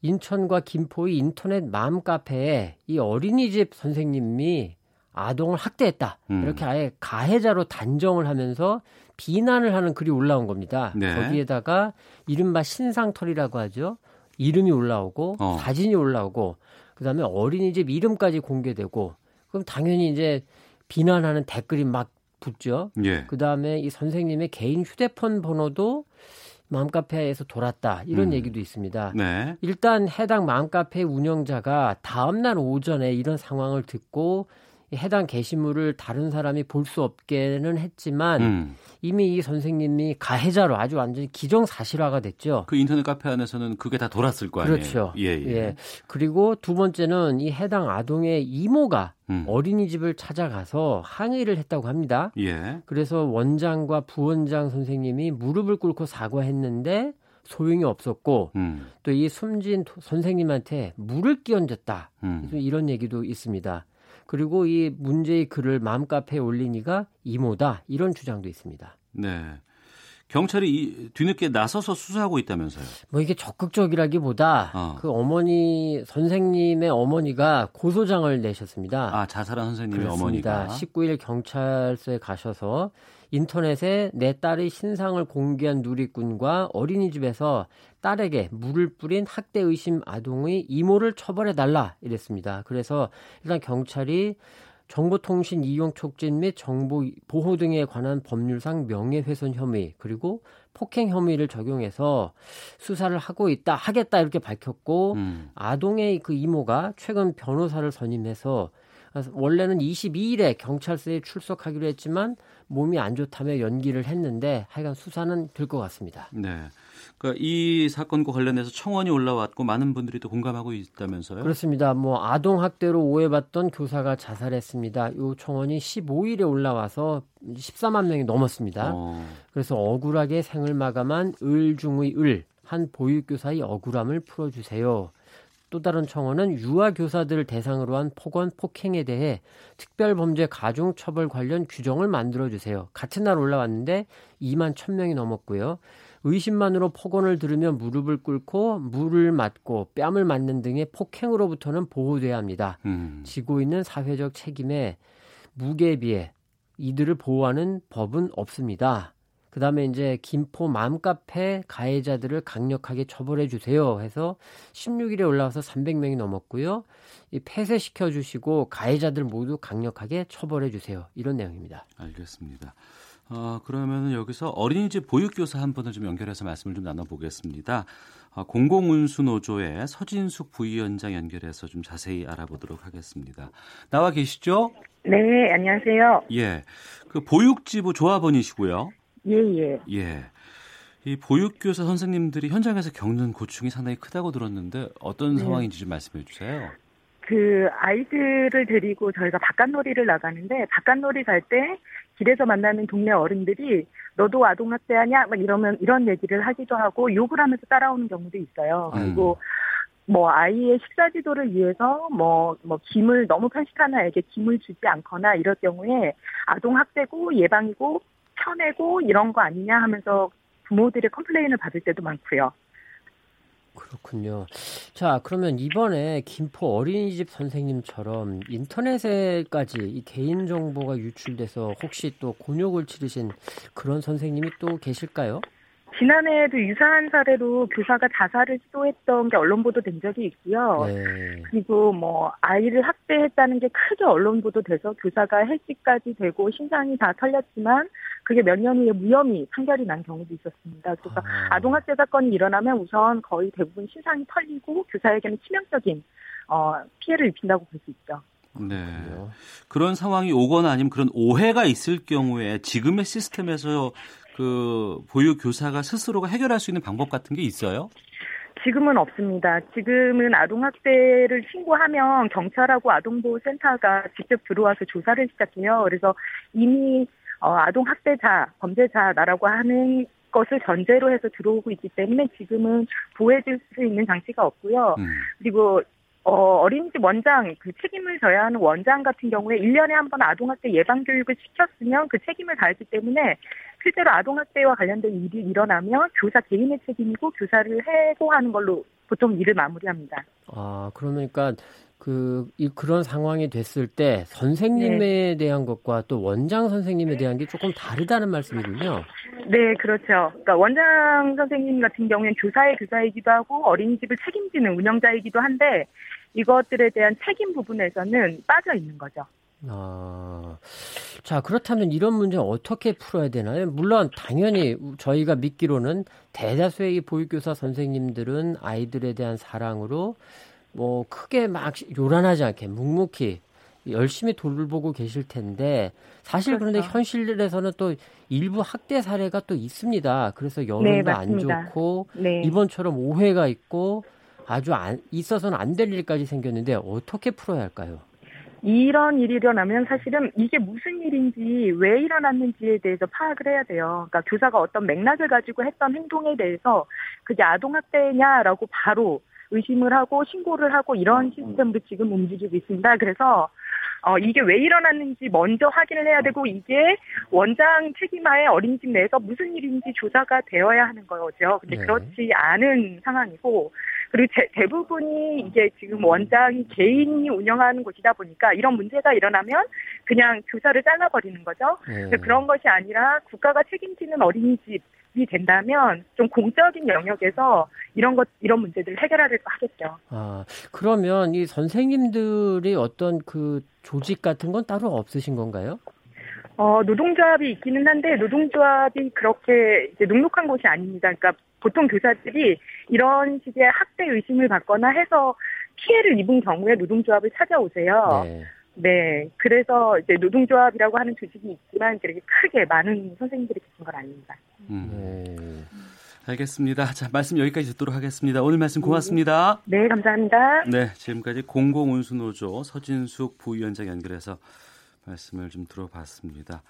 인천과 김포의 인터넷 마음 카페에 이 어린이집 선생님이 아동을 학대했다. 음. 이렇게 아예 가해자로 단정을 하면서 비난을 하는 글이 올라온 겁니다. 네. 거기에다가 이른바 신상털이라고 하죠. 이름이 올라오고 어. 사진이 올라오고 그다음에 어린이집 이름까지 공개되고 그럼 당연히 이제 비난하는 댓글이 막 붙죠. 예. 그다음에 이 선생님의 개인 휴대폰 번호도 맘카페에서 돌았다 이런 음. 얘기도 있습니다. 네. 일단 해당 맘카페 운영자가 다음 날 오전에 이런 상황을 듣고 해당 게시물을 다른 사람이 볼 수 없게는 했지만 음. 이미 이 선생님이 가해자로 아주 완전히 기정사실화가 됐죠. 그 인터넷 카페 안에서는 그게 다 돌았을 거 아니에요. 그렇죠. 예, 예. 예. 그리고 두 번째는 이 해당 아동의 이모가 음. 어린이집을 찾아가서 항의를 했다고 합니다. 예. 그래서 원장과 부원장 선생님이 무릎을 꿇고 사과했는데 소용이 없었고 음. 또이 숨진 선생님한테 물을 끼얹었다. 음. 이런 얘기도 있습니다. 그리고 이 문제의 글을 맘카페에 올린 이가 이모다 이런 주장도 있습니다. 네. 경찰이 뒤늦게 나서서 수사하고 있다면서요? 뭐 이게 적극적이라기보다 어. 그 어머니 선생님의 어머니가 고소장을 내셨습니다. 아 자살한 선생님의 그렇습니다. 어머니가 19일 경찰서에 가셔서 인터넷에 내 딸의 신상을 공개한 누리꾼과 어린이집에서 딸에게 물을 뿌린 학대 의심 아동의 이모를 처벌해 달라 이랬습니다. 그래서 일단 경찰이 정보통신 이용 촉진 및 정보 보호 등에 관한 법률상 명예훼손 혐의 그리고 폭행 혐의를 적용해서 수사를 하고 있다 하겠다 이렇게 밝혔고 음. 아동의 그 이모가 최근 변호사를 선임해서 원래는 22일에 경찰서에 출석하기로 했지만 몸이 안 좋다며 연기를 했는데 하여간 수사는 될 것 같습니다. 네. 그러니까 이 사건과 관련해서 청원이 올라왔고 많은 분들이 또 공감하고 있다면서요? 그렇습니다. 뭐 아동 학대로 오해받던 교사가 자살했습니다. 이 청원이 15일에 올라와서 14만 명이 넘었습니다. 어. 그래서 억울하게 생을 마감한 을 중의 을 한 보육교사의 억울함을 풀어주세요. 또 다른 청원은 유아 교사들을 대상으로 한 폭언 폭행에 대해 특별범죄 가중 처벌 관련 규정을 만들어 주세요. 같은 날 올라왔는데 2만 1000명이 넘었고요. 의심만으로 폭언을 들으면 무릎을 꿇고 물을 맞고 뺨을 맞는 등의 폭행으로부터는 보호돼야 합니다. 음. 지고 있는 사회적 책임에 무게에 비해 이들을 보호하는 법은 없습니다. 그다음에 이제 김포 맘카페 가해자들을 강력하게 처벌해 주세요 해서 16일에 올라와서 300명이 넘었고요. 이 폐쇄시켜 주시고 가해자들 모두 강력하게 처벌해 주세요. 이런 내용입니다. 알겠습니다. 어, 그러면 여기서 어린이집 보육교사 한 분을 좀 연결해서 말씀을 좀 나눠보겠습니다. 어, 공공운수노조의 서진숙 부위원장 연결해서 좀 자세히 알아보도록 하겠습니다. 나와 계시죠? 네, 안녕하세요. 예. 그 보육지부 조합원이시고요. 예, 예. 예. 이 보육교사 선생님들이 현장에서 겪는 고충이 상당히 크다고 들었는데 어떤 네. 상황인지 좀 말씀해 주세요. 그 아이들을 데리고 저희가 바깥놀이를 나가는데 바깥놀이 갈 때 길에서 만나는 동네 어른들이 너도 아동학대하냐? 막 이러면 이런 얘기를 하기도 하고 욕을 하면서 따라오는 경우도 있어요. 음. 그리고 뭐 아이의 식사 지도를 위해서 뭐뭐 뭐 김을 너무 편식하는 아이에게 김을 주지 않거나 이럴 경우에 아동 학대고 예방이고 쳐내고 이런 거 아니냐 하면서 부모들의 complain을 받을 때도 많고요. 그렇군요. 자, 그러면 이번에 김포 어린이집 선생님처럼 인터넷에까지 이 개인 정보가 유출돼서 혹시 또 곤욕을 치르신 그런 선생님이 또 계실까요? 지난해에도 유사한 사례로 교사가 자살을 시도했던 게 언론 보도된 적이 있고요. 네. 그리고 뭐 아이를 학대했다는 게 크게 언론 보도돼서 교사가 해지까지 되고 신상이 다 털렸지만 그게 몇 년 후에 무혐의 판결이 난 경우도 있었습니다. 그래서 아. 아동학대 사건이 일어나면 우선 거의 대부분 신상이 털리고 교사에게는 치명적인 어, 피해를 입힌다고 볼 수 있죠. 네. 그런 상황이 오거나 아니면 그런 오해가 있을 경우에 지금의 시스템에서 그 보육 교사가 스스로가 해결할 수 있는 방법 같은 게 있어요? 지금은 없습니다. 지금은 아동학대를 신고하면 경찰하고 아동보호센터가 직접 들어와서 조사를 시작해요. 그래서 이미 어, 아동학대자, 범죄자라고 하는 것을 전제로 해서 들어오고 있기 때문에 지금은 보호해줄 수 있는 장치가 없고요. 음. 그리고 어, 어린이집 원장, 그 책임을 져야 하는 원장 같은 경우에 1년에 한 번 아동학대 예방교육을 시켰으면 그 책임을 다했기 때문에 실제로 아동학대와 관련된 일이 일어나면 교사 개인의 책임이고 교사를 해고하는 걸로 보통 일을 마무리합니다. 아, 그러니까 그, 이, 그런 상황이 됐을 때 선생님에 네. 대한 것과 또 원장 선생님에 대한 게 조금 다르다는 말씀이군요. 네, 그렇죠. 그러니까 원장 선생님 같은 경우에는 교사의 교사이기도 하고 어린이집을 책임지는 운영자이기도 한데 이것들에 대한 책임 부분에서는 빠져 있는 거죠. 아, 자 그렇다면 이런 문제 어떻게 풀어야 되나요? 물론 당연히 저희가 믿기로는 대다수의 보육교사 선생님들은 아이들에 대한 사랑으로 뭐 크게 막 요란하지 않게 묵묵히 열심히 돌보고 계실 텐데 사실 그렇죠. 그런데 현실에서는 또 일부 학대 사례가 또 있습니다. 그래서 여론도 네, 안 좋고 네. 이번처럼 오해가 있고 아주 안, 있어서는 안 될 일까지 생겼는데 어떻게 풀어야 할까요? 이런 일이 일어나면 사실은 이게 무슨 일인지 왜 일어났는지에 대해서 파악을 해야 돼요. 그러니까 교사가 어떤 맥락을 가지고 했던 행동에 대해서 그게 아동학대냐라고 바로 의심을 하고 신고를 하고 이런 시스템도 지금 움직이고 있습니다. 그래서 어, 이게 왜 일어났는지 먼저 확인을 해야 되고 이게 원장 책임하에 어린이집 내에서 무슨 일인지 조사가 되어야 하는 거죠. 근데 네. 그렇지 않은 상황이고 그리고 대, 대부분이 이게 지금 원장이 개인이 운영하는 곳이다 보니까 이런 문제가 일어나면 그냥 교사를 잘라버리는 거죠. 네. 그런 것이 아니라 국가가 책임지는 어린이집 이 된다면 좀 공적인 영역에서 이런 것 이런 문제들을 해결하려고 하겠죠. 아 그러면 이 선생님들이 어떤 그 조직 같은 건 따로 없으신 건가요? 어 노동조합이 있기는 한데 노동조합이 그렇게 이제 눅눅한 곳이 아닙니다. 그러니까 보통 교사들이 이런 식의 학대 의심을 받거나 해서 피해를 입은 경우에 노동조합을 찾아오세요. 네. 네. 그래서 이제 노동조합이라고 하는 조직이 있지만 그렇게 크게 많은 선생님들이 계신 건 아닙니다. 음. 네. 알겠습니다. 자, 말씀 여기까지 듣도록 하겠습니다. 오늘 말씀 고맙습니다. 네, 감사합니다. 네, 지금까지 공공운수노조 서진숙 부위원장 연결해서 말씀을 좀 들어봤습니다.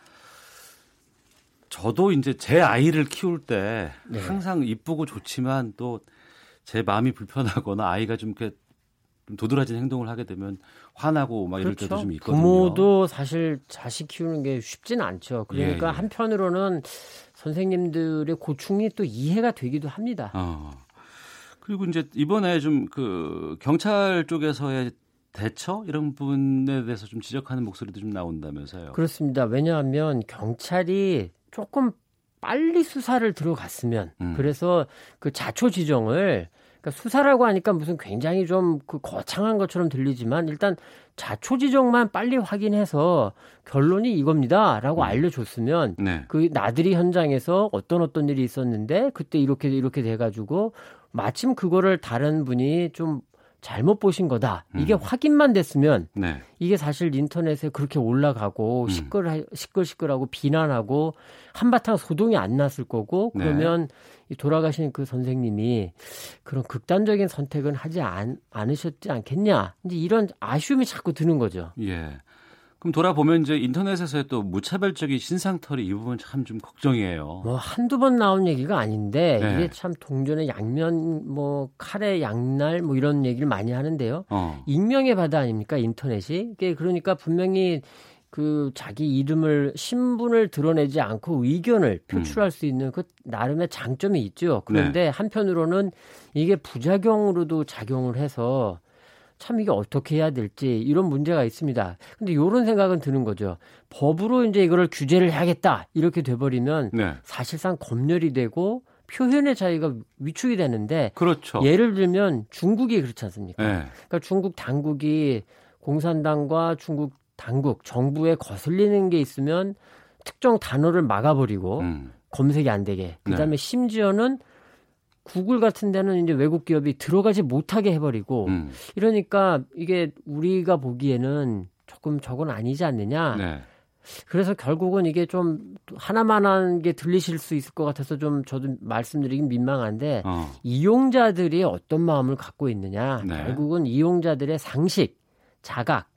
저도 이제 제 아이를 키울 때 네. 항상 이쁘고 좋지만 또 제 마음이 불편하거나 아이가 좀 이렇게 좀 도드라진 행동을 하게 되면 화나고 막 이럴 그렇죠. 때도 좀 있거든요. 부모도 사실 자식 키우는 게 쉽지는 않죠. 그러니까 예, 예. 한편으로는 선생님들의 고충이 또 이해가 되기도 합니다. 어. 그리고 이제 이번에 좀 그 경찰 쪽에서의 대처 이런 부분에 대해서 좀 지적하는 목소리도 좀 나온다면서요. 그렇습니다. 왜냐하면 경찰이 조금 빨리 수사를 들어갔으면 음. 그래서 그 자초 지정을 그러니까 수사라고 하니까 무슨 굉장히 좀 그 거창한 것처럼 들리지만 일단 자초 지정만 빨리 확인해서 결론이 이겁니다라고 음. 알려줬으면 네. 그 나들이 현장에서 어떤 어떤 일이 있었는데 그때 이렇게 이렇게 돼가지고 마침 그거를 다른 분이 좀 잘못 보신 거다. 이게 음. 확인만 됐으면 네. 이게 사실 인터넷에 그렇게 올라가고 음. 시끌 시끌시끌하고 비난하고 한바탕 소동이 안 났을 거고 네. 그러면 네. 돌아가신 그 선생님이 그런 극단적인 선택은 하지 않, 않으셨지 않겠냐. 이제 이런 아쉬움이 자꾸 드는 거죠. 예. 그럼 돌아보면 이제 인터넷에서의 또 무차별적인 신상털이 이 부분 참 좀 걱정이에요. 뭐 한두 번 나온 얘기가 아닌데 네. 이게 참 동전의 양면 뭐 칼의 양날 뭐 이런 얘기를 많이 하는데요. 어. 익명의 바다 아닙니까 인터넷이? 그러니까 분명히 그 자기 이름을 신분을 드러내지 않고 의견을 표출할 음. 수 있는 그 나름의 장점이 있죠. 그런데 네. 한편으로는 이게 부작용으로도 작용을 해서 참 이게 어떻게 해야 될지 이런 문제가 있습니다. 근데 이런 생각은 드는 거죠. 법으로 이제 이거를 규제를 해야겠다 이렇게 돼버리면 네. 사실상 검열이 되고 표현의 자유가 위축이 되는데 그렇죠. 예를 들면 중국이 그렇지 않습니까? 네. 그러니까 중국 당국이 공산당과 중국 당국 정부에 거슬리는 게 있으면 특정 단어를 막아버리고 음. 검색이 안 되게 그다음에 네. 심지어는 구글 같은 데는 이제 외국 기업이 들어가지 못하게 해버리고 음. 이러니까 이게 우리가 보기에는 조금 저건 아니지 않느냐. 네. 그래서 결국은 이게 좀 하나만한 게 들리실 수 있을 것 같아서 좀 저도 말씀드리긴 민망한데 어. 이용자들이 어떤 마음을 갖고 있느냐. 네. 결국은 이용자들의 상식, 자각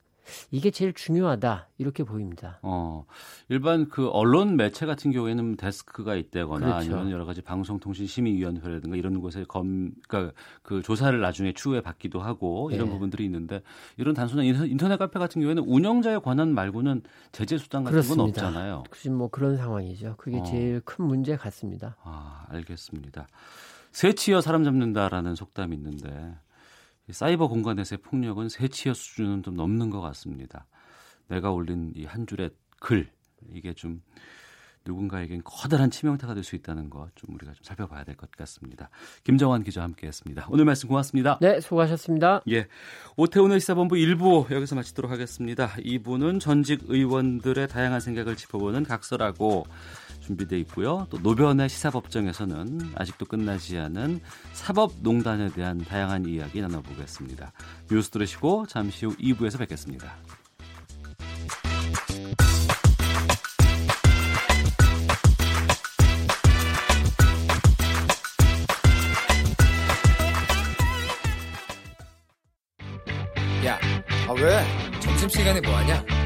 이게 제일 중요하다 이렇게 보입니다. 어, 일반 그 언론 매체 같은 경우에는 데스크가 있다거나 그렇죠. 아니면 여러 가지 방송통신심의위원회라든가 이런 곳에 검, 그러니까 그 조사를 나중에 추후에 받기도 하고 이런 네. 부분들이 있는데 이런 단순한 인터넷 카페 같은 경우에는 운영자의 권한 말고는 제재 수단 같은 그렇습니다. 건 없잖아요. 혹시 뭐 그런 상황이죠. 그게 어. 제일 큰 문제 같습니다. 아, 알겠습니다. 새치어 사람 잡는다라는 속담이 있는데 사이버 공간에서의 폭력은 세치어 수준은 좀 넘는 것 같습니다. 내가 올린 이 한 줄의 글 이게 좀 누군가에겐 커다란 치명타가 될 수 있다는 것 좀 우리가 좀 살펴봐야 될 것 같습니다. 김정환 기자 와 함께했습니다. 오늘 말씀 고맙습니다. 네, 수고하셨습니다. 예, 오태훈의 시사본부 1부 여기서 마치도록 하겠습니다. 2부는 전직 의원들의 다양한 생각을 짚어보는 각설하고 준비되어 있고요. 또 노변의 시사법정에서는 아직도 끝나지 않은 사법농단에 대한 다양한 이야기 나눠보겠습니다. 뉴스 들으시고 잠시 후 2부에서 뵙겠습니다. 야, 아 왜? 점심시간에 뭐하냐?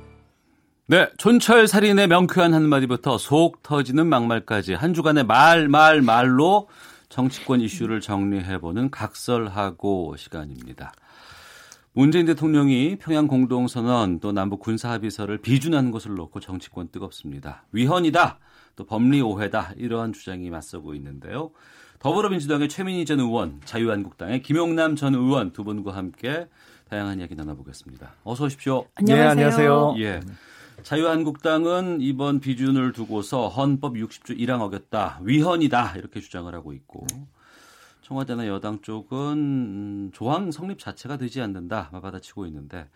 네, 촌철 살인의 명쾌한 한마디부터 속 터지는 막말까지 한 주간의 말, 말, 말로 정치권 이슈를 정리해보는 각설하고 시간입니다. 문재인 대통령이 평양 공동선언 또 남북 군사합의서를 비준한 것을 놓고 정치권 뜨겁습니다. 위헌이다, 또 법리 오해다 이러한 주장이 맞서고 있는데요. 더불어민주당의 최민희 전 의원, 자유한국당의 김용남 전 의원 두 분과 함께 다양한 이야기 나눠보겠습니다. 어서 오십시오. 안녕하세요. 네, 안녕하세요. 예. 자유한국당은 이번 비준을 두고서 헌법 60조 1항 어겼다, 위헌이다 이렇게 주장을 하고 있고 청와대나 여당 쪽은 음, 조항 성립 자체가 되지 않는다 받아치고 있는데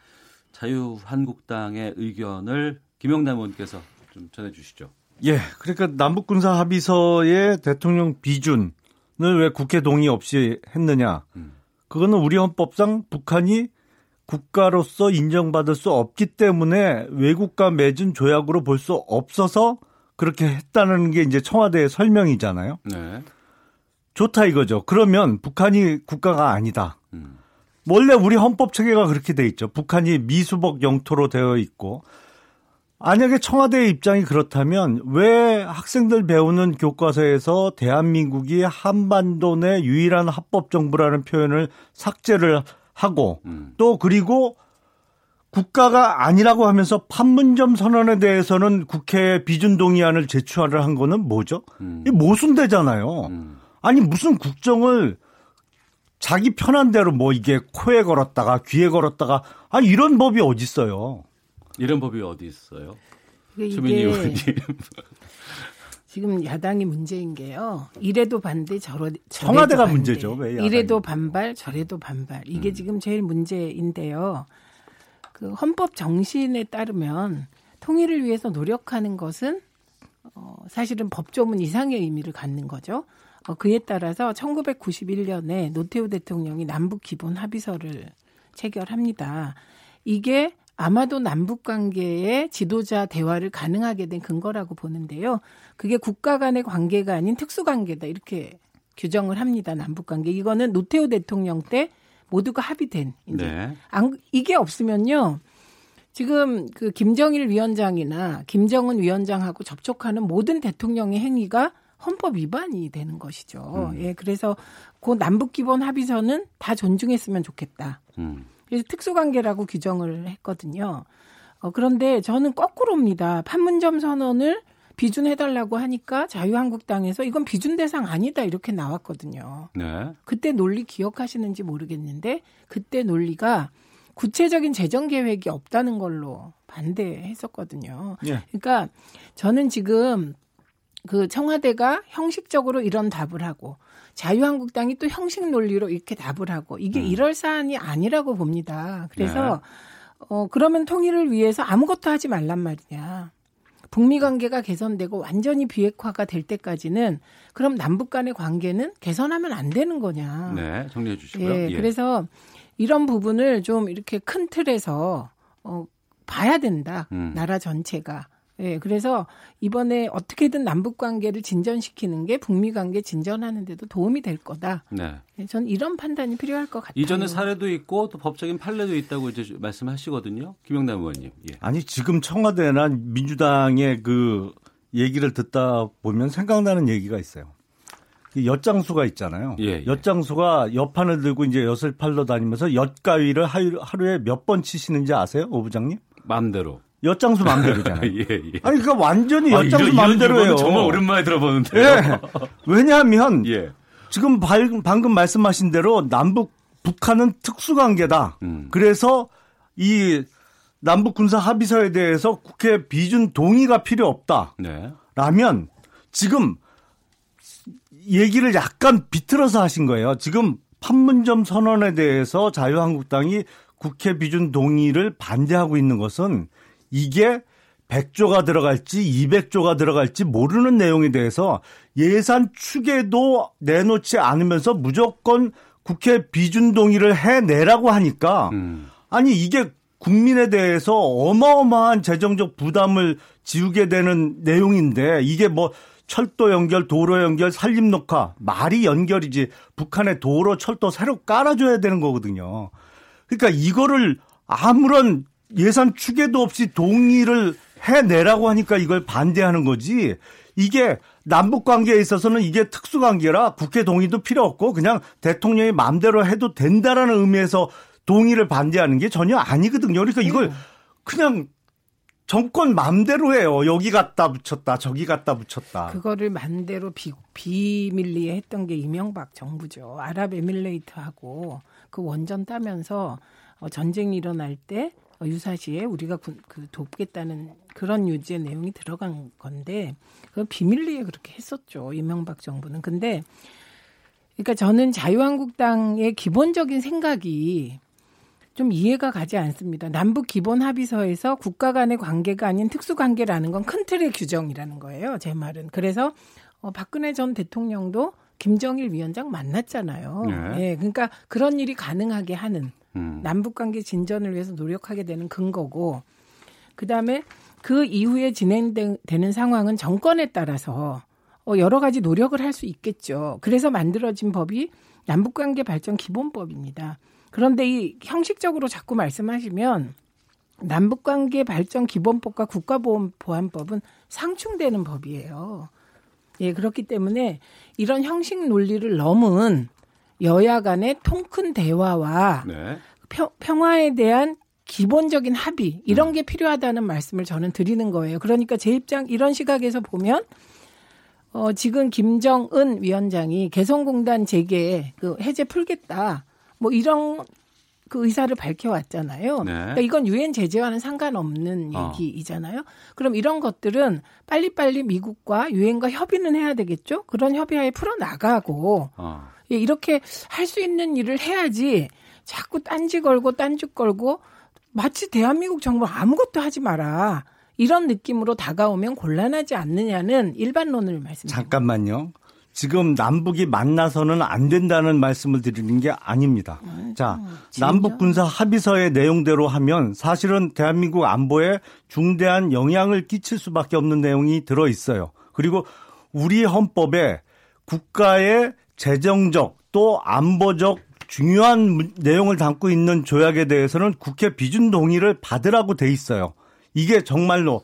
자유한국당의 의견을 김영남 의원께서 좀 전해 주시죠. 예, 그러니까 남북 군사 합의서의 대통령 비준을 왜 국회 동의 없이 했느냐? 음. 그거는 우리 헌법상 북한이 국가로서 인정받을 수 없기 때문에 외국과 맺은 조약으로 볼 수 없어서 그렇게 했다는 게 이제 청와대의 설명이잖아요. 네. 좋다 이거죠. 그러면 북한이 국가가 아니다. 음. 원래 우리 헌법 체계가 그렇게 돼 있죠. 북한이 미수복 영토로 되어 있고 만약에 청와대의 입장이 그렇다면 왜 학생들 배우는 교과서에서 대한민국이 한반도 내 유일한 합법 정부라는 표현을 삭제를 하고 음. 또 그리고 국가가 아니라고 하면서 판문점 선언에 대해서는 국회에 비준 동의안을 제출을 한 거는 뭐죠? 음. 이 모순되잖아요. 음. 아니 무슨 국정을 자기 편한 대로 뭐 이게 코에 걸었다가 귀에 걸었다가 아니 이런 법이 어디 있어요? 이런 법이 어디 있어요? 의원님. 지금 야당이 문제인 게요. 이래도 반대, 저러, 청와대가 반대. 문제죠. 왜 이래도 반발, 저래도 반발. 이게 음. 지금 제일 문제인데요. 그 헌법 정신에 따르면 통일을 위해서 노력하는 것은 어, 사실은 법조문 이상의 의미를 갖는 거죠. 어, 그에 따라서 1991년에 노태우 대통령이 남북 기본 합의서를 체결합니다. 이게 아마도 남북 관계의 지도자 대화를 가능하게 된 근거라고 보는데요. 그게 국가 간의 관계가 아닌 특수 관계다 이렇게 규정을 합니다. 남북 관계. 이거는 노태우 대통령 때 모두가 합의된 이제 네. 안, 이게 없으면요. 지금 그 김정일 위원장이나 김정은 위원장하고 접촉하는 모든 대통령의 행위가 헌법 위반이 되는 것이죠. 음. 예, 그래서 그 남북 기본 합의서는 다 존중했으면 좋겠다. 음. 그래서 특수관계라고 규정을 했거든요. 어, 그런데 저는 거꾸로입니다. 판문점 선언을 비준해달라고 하니까 자유한국당에서 이건 비준 대상 아니다 이렇게 나왔거든요. 네. 그때 논리 기억하시는지 모르겠는데 그때 논리가 구체적인 재정 계획이 없다는 걸로 반대했었거든요. 네. 그러니까 저는 지금 그 청와대가 형식적으로 이런 답을 하고 자유한국당이 또 형식 논리로 이렇게 답을 하고 이게 음. 이럴 사안이 아니라고 봅니다. 그래서 네. 어 그러면 통일을 위해서 아무것도 하지 말란 말이냐. 북미 관계가 개선되고 완전히 비핵화가 될 때까지는 그럼 남북 간의 관계는 개선하면 안 되는 거냐. 네, 정리해 주시고요. 예, 예. 그래서 이런 부분을 좀 이렇게 큰 틀에서 어 봐야 된다. 음. 나라 전체가. 예, 그래서 이번에 어떻게든 남북 관계를 진전시키는 게 북미 관계 진전하는 데도 도움이 될 거다. 네. 예, 저는 이런 판단이 필요할 것 같아요. 이전에 사례도 있고 또 법적인 판례도 있다고 이제 말씀하시거든요. 김영남 의원님. 예. 아니, 지금 청와대나 민주당의 그 얘기를 듣다 보면 생각나는 얘기가 있어요. 그 엿장수가 있잖아요. 예, 예. 엿장수가 엿판을 들고 이제 엿을 팔러 다니면서 엿가위를 하루에 몇 번 치시는지 아세요, 오 부장님? 마음대로. 엿장수 마음대로잖아요. *laughs* 예, 예. 아니 그러니까 완전히 엿장수 아, 마음대로예요. 정말 오랜만에 들어보는데요. 예. *laughs* 왜냐하면 예. 지금 방금 말씀하신 대로 남북 북한은 특수관계다. 음. 그래서 이 남북 군사 합의서에 대해서 국회 비준 동의가 필요 없다. 네. 라면 지금 얘기를 약간 비틀어서 하신 거예요. 지금 판문점 선언에 대해서 자유한국당이 국회 비준 동의를 반대하고 있는 것은 이게 100조가 들어갈지 200조가 들어갈지 모르는 내용에 대해서 예산 추계도 내놓지 않으면서 무조건 국회 비준 동의를 해내라고 하니까 음. 아니 이게 국민에 대해서 어마어마한 재정적 부담을 지우게 되는 내용인데 이게 뭐 철도 연결, 도로 연결, 산림 녹화 말이 연결이지 북한의 도로, 철도 새로 깔아줘야 되는 거거든요. 그러니까 이거를 아무런 예산 추계도 없이 동의를 해내라고 하니까 이걸 반대하는 거지. 이게 남북 관계에 있어서는 이게 특수 관계라 국회 동의도 필요 없고 그냥 대통령이 마음대로 해도 된다라는 의미에서 동의를 반대하는 게 전혀 아니거든요. 그러니까 이걸 그냥 정권 마음대로 해요. 여기 갖다 붙였다, 저기 갖다 붙였다. 그거를 만대로 비, 비밀리에 했던 게 이명박 정부죠. 아랍에밀레이트하고 그 원전 따면서 어, 전쟁이 일어날 때 어, 유사시에 우리가 그, 그 돕겠다는 그런 유지의 내용이 들어간 건데 그 비밀리에 그렇게 했었죠 이명박 정부는 근데 그러니까 저는 자유한국당의 기본적인 생각이 좀 이해가 가지 않습니다. 남북 기본 합의서에서 국가 간의 관계가 아닌 특수 관계라는 건 큰 틀의 규정이라는 거예요. 제 말은. 그래서 어, 박근혜 전 대통령도 김정일 위원장 만났잖아요. 네. 예, 그러니까 그런 일이 가능하게 하는 음. 남북 관계 진전을 위해서 노력하게 되는 근거고 그다음에 그 이후에 진행되는 상황은 정권에 따라서 어, 여러 가지 노력을 할 수 있겠죠. 그래서 만들어진 법이 남북관계 발전 기본법입니다. 그런데 이 형식적으로 자꾸 말씀하시면 남북관계 발전 기본법과 국가보안법은 상충되는 법이에요. 예, 그렇기 때문에 이런 형식 논리를 넘은 여야 간의 통큰 대화와 네. 평, 평화에 대한 기본적인 합의 이런 음. 게 필요하다는 말씀을 저는 드리는 거예요. 그러니까 제 입장 이런 시각에서 보면 어 지금 김정은 위원장이 개성공단 재개 그 해제 풀겠다. 뭐 이런 그 의사를 밝혀왔잖아요. 네. 그러니까 이건 유엔 제재와는 상관없는 어. 얘기이잖아요. 그럼 이런 것들은 빨리빨리 미국과 유엔과 협의는 해야 되겠죠. 그런 협의하에 풀어 나가고 어. 예, 이렇게 할 수 있는 일을 해야지 자꾸 딴지 걸고 딴죽 걸고 마치 대한민국 정부 아무것도 하지 마라. 이런 느낌으로 다가오면 곤란하지 않느냐는 일반론을 말씀드립니다. 잠깐만요. 지금 남북이 만나서는 안 된다는 말씀을 드리는 게 아닙니다. 아, 자, 남북 군사 합의서의 내용대로 하면 사실은 대한민국 안보에 중대한 영향을 끼칠 수밖에 없는 내용이 들어 있어요. 그리고 우리 헌법에 국가의 재정적 또 안보적 중요한 내용을 담고 있는 조약에 대해서는 국회 비준 동의를 받으라고 돼 있어요. 이게 정말로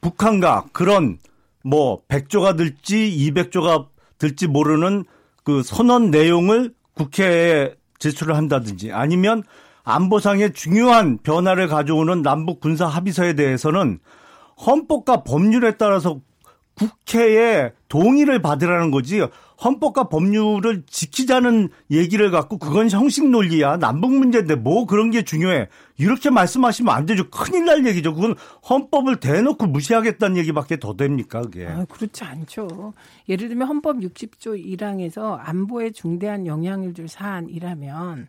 북한과 그런 뭐 100조가 들지 200조가 들지 모르는 그 선언 내용을 국회에 제출을 한다든지 아니면 안보상의 중요한 변화를 가져오는 남북 군사 합의서에 대해서는 헌법과 법률에 따라서 국회에 동의를 받으라는 거지 헌법과 법률을 지키자는 얘기를 갖고 그건 형식 논리야. 남북 문제인데 뭐 그런 게 중요해. 이렇게 말씀하시면 안 되죠. 큰일 날 얘기죠. 그건 헌법을 대놓고 무시하겠다는 얘기밖에 더 됩니까, 그게? 아, 그렇지 않죠. 예를 들면 헌법 60조 1항에서 안보에 중대한 영향을 줄 사안이라면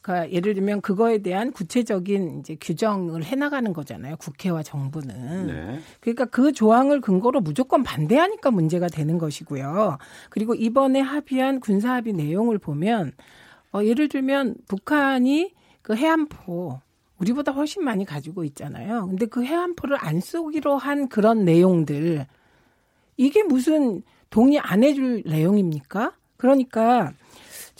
그러니까 예를 들면 그거에 대한 구체적인 이제 규정을 해나가는 거잖아요. 국회와 정부는. 네. 그러니까 그 조항을 근거로 무조건 반대하니까 문제가 되는 것이고요. 그리고 이번에 합의한 군사 합의 내용을 보면 어, 예를 들면 북한이 그 해안포 우리보다 훨씬 많이 가지고 있잖아요. 근데 그 해안포를 안 쏘기로 한 그런 내용들 이게 무슨 동의 안 해줄 내용입니까? 그러니까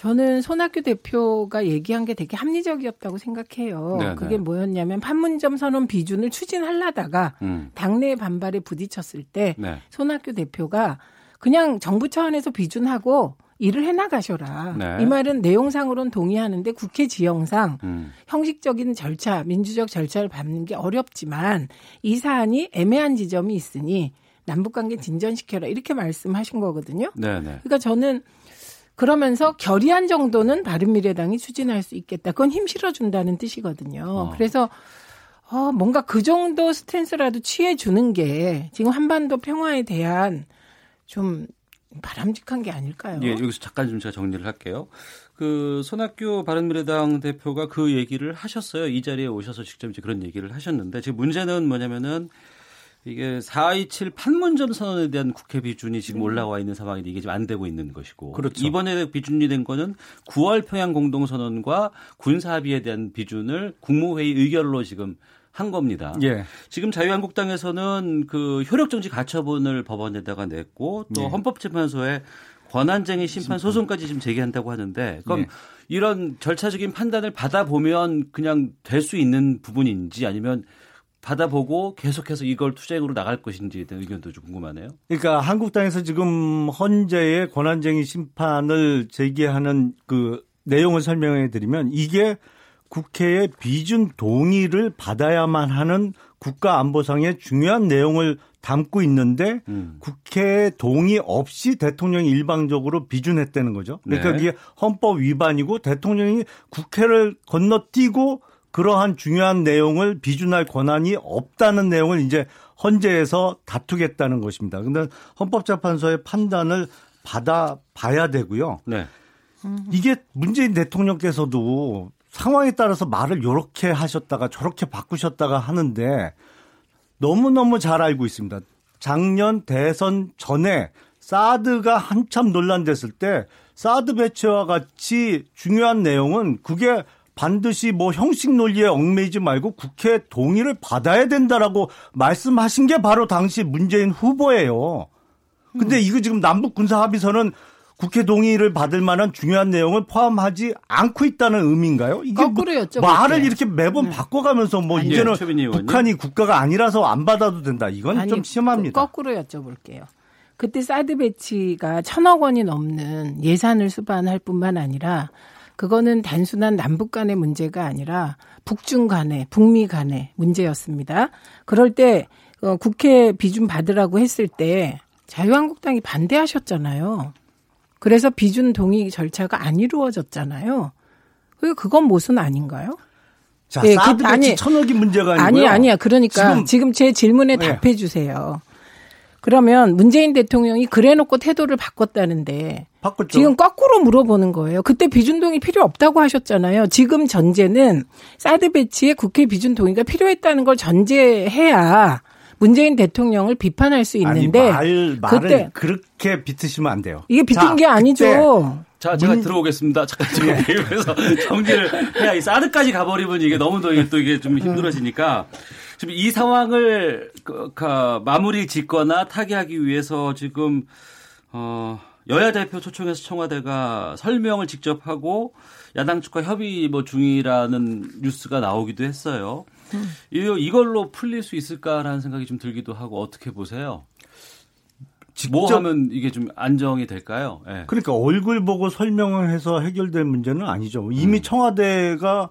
저는 손학규 대표가 얘기한 게 되게 합리적이었다고 생각해요. 네네. 그게 뭐였냐면 판문점 선언 비준을 추진하려다가 음. 당내 반발에 부딪혔을 때 네. 손학규 대표가 그냥 정부 차원에서 비준하고 일을 해나가셔라. 네. 이 말은 내용상으로는 동의하는데 국회 지형상 음. 형식적인 절차, 민주적 절차를 밟는 게 어렵지만 이 사안이 애매한 지점이 있으니 남북관계 진전시켜라 이렇게 말씀하신 거거든요. 네네. 그러니까 저는 그러면서 결의안 정도는 바른미래당이 추진할 수 있겠다. 그건 힘 실어준다는 뜻이거든요. 어. 그래서 어, 뭔가 그 정도 스탠스라도 취해주는 게 지금 한반도 평화에 대한 좀 바람직한 게 아닐까요? 예, 여기서 잠깐 좀 제가 정리를 할게요. 그 손학규 바른미래당 대표가 그 얘기를 하셨어요. 이 자리에 오셔서 직접 이제 그런 얘기를 하셨는데 지금 문제는 뭐냐면은 이게 4.27 판문점 선언에 대한 국회 비준이 지금 음. 올라와 있는 상황인데 이게 지금 안 되고 있는 것이고 그렇죠. 이번에 비준이 된 거는 9월 평양 공동선언과 군사합의에 대한 비준을 국무회의 의결로 지금 한 겁니다. 예. 지금 자유한국당에서는 그 효력정지 가처분을 법원에다가 냈고 또 예. 헌법재판소에 권한쟁의 심판 소송까지 지금 제기한다고 하는데 그럼 예. 이런 절차적인 판단을 받아보면 그냥 될 수 있는 부분인지 아니면 받아보고 계속해서 이걸 투쟁으로 나갈 것인지에 대한 의견도 좀 궁금하네요. 그러니까 한국당에서 지금 헌재의 권한쟁의 심판을 제기하는 그 내용을 설명해 드리면 이게 국회의 비준 동의를 받아야만 하는 국가안보상의 중요한 내용을 담고 있는데 음. 국회 동의 없이 대통령이 일방적으로 비준했다는 거죠. 그러니까 네. 이게 헌법 위반이고 대통령이 국회를 건너뛰고 그러한 중요한 내용을 비준할 권한이 없다는 내용을 이제 헌재에서 다투겠다는 것입니다. 근데 헌법재판소의 판단을 받아 봐야 되고요. 네. 이게 문재인 대통령께서도 상황에 따라서 말을 이렇게 하셨다가 저렇게 바꾸셨다가 하는데 너무너무 잘 알고 있습니다. 작년 대선 전에 사드가 한참 논란됐을 때 사드 배치와 같이 중요한 내용은 그게 반드시 뭐 형식 논리에 얽매이지 말고 국회 동의를 받아야 된다라고 말씀하신 게 바로 당시 문재인 후보예요. 근데 음. 이거 지금 남북 군사 합의서는 국회 동의를 받을 만한 중요한 내용을 포함하지 않고 있다는 의미인가요? 이게 뭐. 말을 이렇게 매번 바꿔가면서 뭐 아니요, 이제는 최민희 의원님. 북한이 국가가 아니라서 안 받아도 된다. 이건 아니, 좀 심합니다. 거- 거꾸로 여쭤볼게요. 그때 사드 배치가 천억 원이 넘는 예산을 수반할 뿐만 아니라 그거는 단순한 남북 간의 문제가 아니라 북중 간의 북미 간의 문제였습니다. 그럴 때 어, 국회 비준 받으라고 했을 때 자유한국당이 반대하셨잖아요. 그래서 비준 동의 절차가 안 이루어졌잖아요. 그 그건 모순 아닌가요? 자, 예, 그- 아니, 천억이 문제가 아니고요. 아니 아니야. 그러니까 지금- 지금, 제 질문에 네. 답해 주세요. 그러면 문재인 대통령이 그래놓고 태도를 바꿨다는데 바꿨죠. 지금 거꾸로 물어보는 거예요. 그때 비준 동의 필요 없다고 하셨잖아요. 지금 전제는 사드 배치에 국회 비준 동의가 필요했다는 걸 전제해야 문재인 대통령을 비판할 수 있는데 아니, 말, 말을 그때 그렇게 비트시면 안 돼요. 이게 비튼 자, 게 아니죠. 그때 자, 제가 들어오겠습니다. 잠깐 좀 그래서 정리를 해야 이 사드까지 가버리면 이게 너무 더 이게 또 이게 좀 힘들어지니까 지금 이 상황을 그, 그, 마무리 짓거나 타개하기 위해서 지금 어 여야 대표 초청해서 청와대가 설명을 직접 하고 야당 측과 협의 뭐 중이라는 뉴스가 나오기도 했어요. 이 이걸로 풀릴 수 있을까라는 생각이 좀 들기도 하고 어떻게 보세요? 뭐 직접- 하면 이게 좀 안정이 될까요? 예. 그러니까 얼굴 보고 설명을 해서 해결될 문제는 아니죠. 이미 음. 청와대가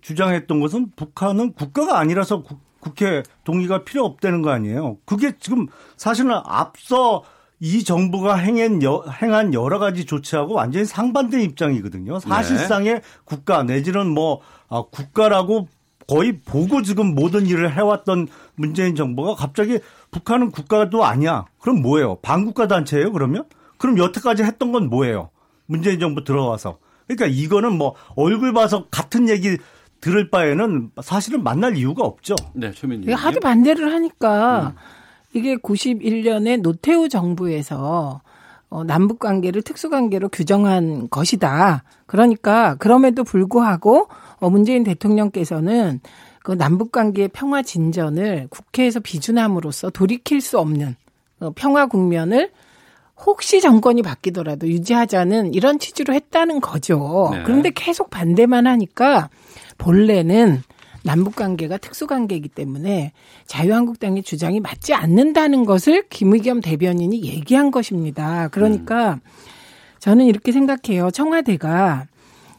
주장했던 것은 북한은 국가가 아니라서 국, 국회 동의가 필요 없다는 거 아니에요. 그게 지금 사실은 앞서 이 정부가 행한, 여, 행한 여러 가지 조치하고 완전히 상반된 입장이거든요. 사실상의 국가 내지는 뭐 아, 국가라고 거의 보고 지금 모든 일을 해왔던 문재인 정부가 갑자기 북한은 국가도 아니야. 그럼 뭐예요? 반국가 단체예요? 그러면? 그럼 여태까지 했던 건 뭐예요? 문재인 정부 들어와서. 그러니까 이거는 뭐 얼굴 봐서 같은 얘기 들을 바에는 사실은 만날 이유가 없죠. 네, 최민희. 이게 하도 반대를 하니까 이게 91년에 노태우 정부에서 어, 남북 관계를 특수 관계로 규정한 것이다. 그러니까 그럼에도 불구하고 어, 문재인 대통령께서는 그 남북 관계의 평화 진전을 국회에서 비준함으로써 돌이킬 수 없는 어, 평화 국면을 혹시 정권이 바뀌더라도 유지하자는 이런 취지로 했다는 거죠. 네. 그런데 계속 반대만 하니까 본래는 남북 관계가 특수 관계이기 때문에 자유한국당의 주장이 맞지 않는다는 것을 김의겸 대변인이 얘기한 것입니다. 그러니까 저는 이렇게 생각해요. 청와대가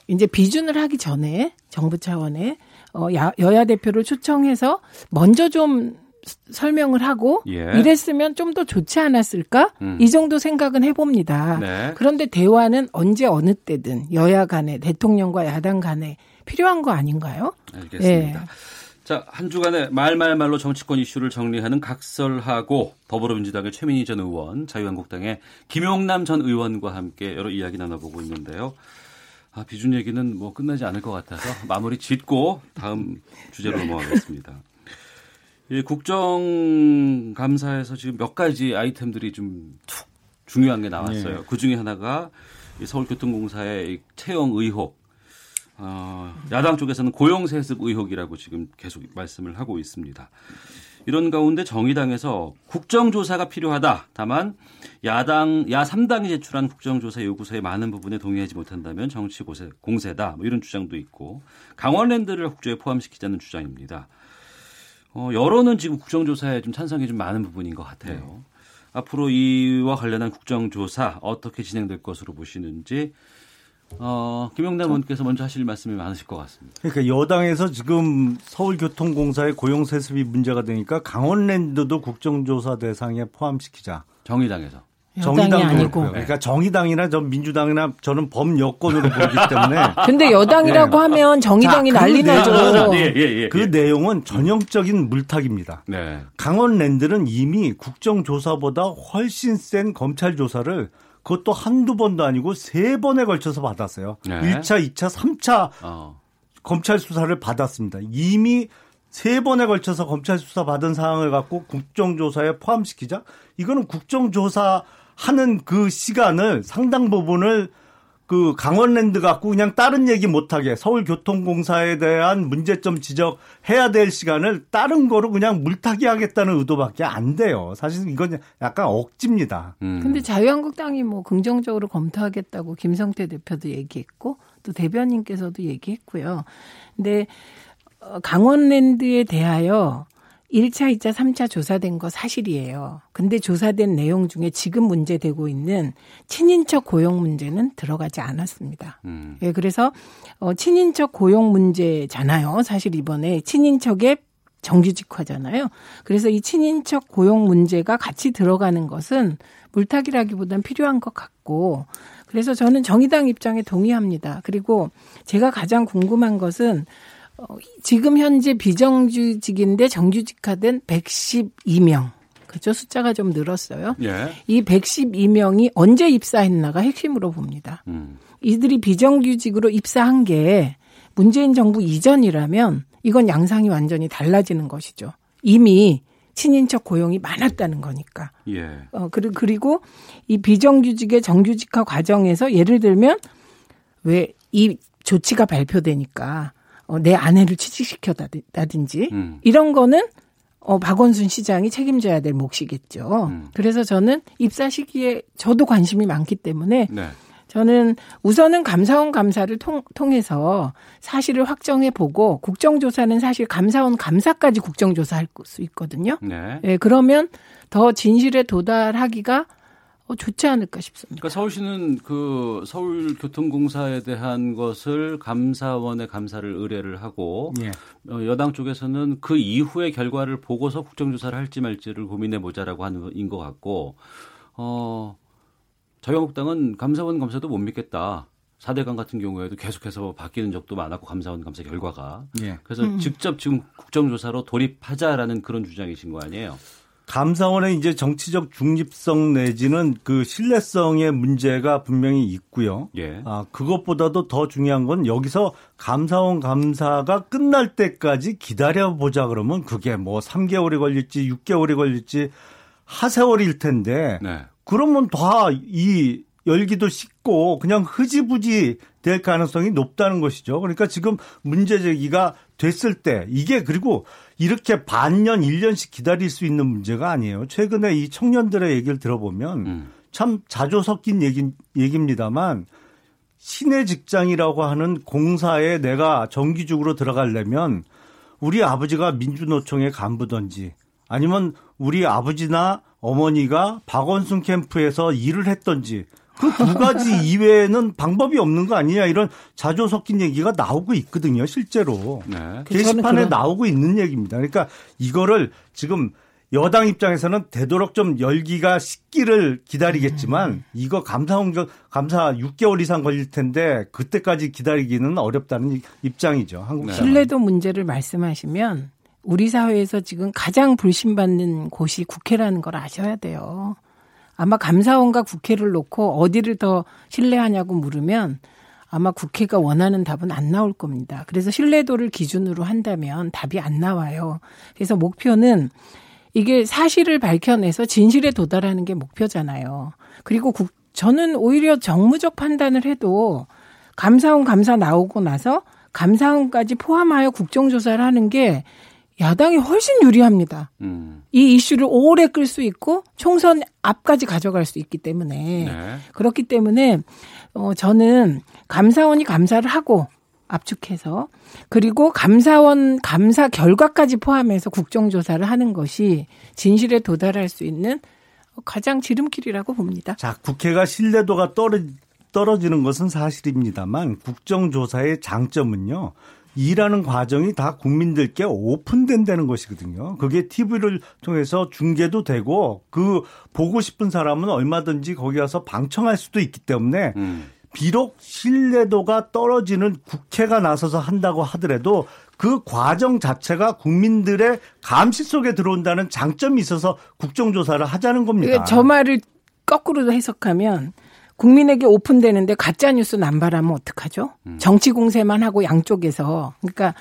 이제 비준을 하기 전에 정부 차원에 어, 야, 여야 대표를 초청해서 먼저 좀 스- 설명을 하고 예. 이랬으면 좀 더 좋지 않았을까? 음. 이 정도 생각은 해봅니다. 네. 그런데 대화는 언제 어느 때든 여야 간에 대통령과 야당 간에 필요한 거 아닌가요? 알겠습니다. 예. 자, 한 주간의 말말말로 정치권 이슈를 정리하는 각설하고 더불어민주당의 최민희 전 의원, 자유한국당의 김용남 전 의원과 함께 여러 이야기 나눠보고 있는데요. 아, 비준 얘기는 뭐 끝나지 않을 것 같아서 마무리 짓고 다음 주제로 넘어가겠습니다. 이 국정감사에서 지금 몇 가지 아이템들이 좀 툭 중요한 게 나왔어요. 네. 그 중에 하나가 이 서울교통공사의 이 채용 의혹. 어, 야당 쪽에서는 고용세습 의혹이라고 지금 계속 말씀을 하고 있습니다. 이런 가운데 정의당에서 국정조사가 필요하다. 다만 야당 야 3당이 제출한 국정조사 요구서의 많은 부분에 동의하지 못한다면 정치 고세, 공세다. 뭐 이런 주장도 있고 강원랜드를 국조에 포함시키자는 주장입니다. 어, 여론은 지금 국정조사에 좀 찬성이 좀 많은 부분인 것 같아요. 앞으로 이와 관련한 국정조사 어떻게 진행될 것으로 보시는지 어, 김영남 의원께서 먼저 하실 말씀이 많으실 것 같습니다. 그러니까 여당에서 지금 서울교통공사의 고용 세습이 문제가 되니까 강원랜드도 국정조사 대상에 포함시키자. 정의당에서. 여당이 정의당도 아니고. 그렇고요. 그러니까 정의당이나 전 민주당이나 저는 범여권으로 보기 때문에. *laughs* 근데 여당이라고 하면 정의당이 자, 그 난리 나죠. 내용은- 예, 예, 예, 그 예. 내용은 전형적인 물타기입니다. 네. 강원랜드는 이미 국정조사보다 훨씬 센 검찰 조사를 그것도 한두 번도 아니고 세 번에 걸쳐서 받았어요. 네. 1차, 2차, 3차 어. 검찰 수사를 받았습니다. 이미 세 번에 걸쳐서 검찰 수사 받은 사항을 갖고 국정조사에 포함시키자? 이거는 국정조사 하는 그 시간을 상당 부분을 그그 강원랜드 갖고 그냥 다른 얘기 못하게 서울교통공사에 대한 문제점 지적해야 될 시간을 다른 거로 그냥 물타기 하겠다는 의도밖에 안 돼요. 사실 이건 약간 억지입니다. 음. 근데 자유한국당이 뭐 긍정적으로 검토하겠다고 김성태 대표도 얘기했고 또 대변인께서도 얘기했고요. 근데 어, 강원랜드에 대하여 1차, 2차, 3차 조사된 거 사실이에요. 근데 조사된 내용 중에 지금 문제되고 있는 친인척 고용 문제는 들어가지 않았습니다. 음. 예, 그래서 어 친인척 고용 문제잖아요. 사실 이번에 친인척의 정규직화잖아요. 그래서 이 친인척 고용 문제가 같이 들어가는 것은 물타기라기보단 필요한 것 같고 그래서 저는 정의당 입장에 동의합니다. 그리고 제가 가장 궁금한 것은 어, 지금 현재 비정규직인데 정규직화된 112명. 그죠? 숫자가 좀 늘었어요. 예. 이 112명이 언제 입사했나가 핵심으로 봅니다. 음. 이들이 비정규직으로 입사한 게 문재인 정부 이전이라면 이건 양상이 완전히 달라지는 것이죠. 이미 친인척 고용이 많았다는 거니까. 예. 어, 그리고 이 비정규직의 정규직화 과정에서 예를 들면 왜 이 조치가 발표되니까 어, 내 아내를 취직시켰다든지 음. 이런 거는 어, 박원순 시장이 책임져야 될 몫이겠죠. 음. 그래서 저는 입사 시기에 저도 관심이 많기 때문에 네. 저는 우선은 감사원 감사를 통, 통해서 사실을 확정해 보고 국정조사는 사실 감사원 감사까지 국정조사할 수 있거든요. 네. 네 그러면 더 진실에 도달하기가 어, 좋지 않을까 싶습니다. 그러니까 서울시는 그 서울교통공사에 대한 것을 감사원에 감사를 의뢰를 하고 예. 어, 여당 쪽에서는 그 이후의 결과를 보고서 국정조사를 할지 말지를 고민해 보자라고 하는 인것 같고 어 자유한국당은 감사원 감사도 못 믿겠다. 4대강 같은 경우에도 계속해서 바뀌는 적도 많았고 감사원 감사 결과가. 예. 그래서 음. 직접 지금 국정조사로 돌입하자라는 그런 주장이신 거 아니에요? 감사원의 이제 정치적 중립성 내지는 그 신뢰성의 문제가 분명히 있고요. 예. 아, 그것보다도 더 중요한 건 여기서 감사원 감사가 끝날 때까지 기다려보자 그러면 그게 뭐 3개월이 걸릴지 6개월이 걸릴지 하세월일 텐데 네. 그러면 다 이 열기도 식 고 그냥 흐지부지 될 가능성이 높다는 것이죠. 그러니까 지금 문제 제기가 됐을 때 이게 그리고 이렇게 반년, 1년씩 기다릴 수 있는 문제가 아니에요. 최근에 이 청년들의 얘기를 들어보면 음. 참 자조 섞인 얘기, 얘기입니다만 시내 직장이라고 하는 공사에 내가 정기적으로 들어가려면 우리 아버지가 민주노총의 간부든지 아니면 우리 아버지나 어머니가 박원순 캠프에서 일을 했던지 그 두 가지 *laughs* 이외에는 방법이 없는 거 아니냐 이런 자조 섞인 얘기가 나오고 있거든요, 실제로. 네. 게시판에 나오고 있는 얘기입니다. 그러니까 이거를 지금 여당 입장에서는 되도록 좀 열기가 식기를 기다리겠지만 음. 이거 감사 감사 6개월 이상 걸릴 텐데 그때까지 기다리기는 어렵다는 입장이죠. 한국 네. 신뢰도 문제를 말씀하시면 우리 사회에서 지금 가장 불신받는 곳이 국회라는 걸 아셔야 돼요. 아마 감사원과 국회를 놓고 어디를 더 신뢰하냐고 물으면 아마 국회가 원하는 답은 안 나올 겁니다. 그래서 신뢰도를 기준으로 한다면 답이 안 나와요. 그래서 목표는 이게 사실을 밝혀내서 진실에 도달하는 게 목표잖아요. 그리고 국, 저는 오히려 정무적 판단을 해도 감사원 감사 나오고 나서 감사원까지 포함하여 국정조사를 하는 게 야당이 훨씬 유리합니다. 음. 이 이슈를 오래 끌 수 있고 총선 앞까지 가져갈 수 있기 때문에 네. 그렇기 때문에 어 저는 감사원이 감사를 하고 압축해서 그리고 감사원 감사 결과까지 포함해서 국정조사를 하는 것이 진실에 도달할 수 있는 가장 지름길이라고 봅니다. 자, 국회가 신뢰도가 떨어 떨어지는 것은 사실입니다만 국정조사의 장점은요. 일하는 과정이 다 국민들께 오픈된다는 것이거든요. 그게 TV를 통해서 중계도 되고 그 보고 싶은 사람은 얼마든지 거기 가서 방청할 수도 있기 때문에 음. 비록 신뢰도가 떨어지는 국회가 나서서 한다고 하더라도 그 과정 자체가 국민들의 감시 속에 들어온다는 장점이 있어서 국정조사를 하자는 겁니다. 저 말을 거꾸로 해석하면 국민에게 오픈되는데 가짜 뉴스 남발하면 어떡하죠? 음. 정치 공세만 하고 양쪽에서 그러니까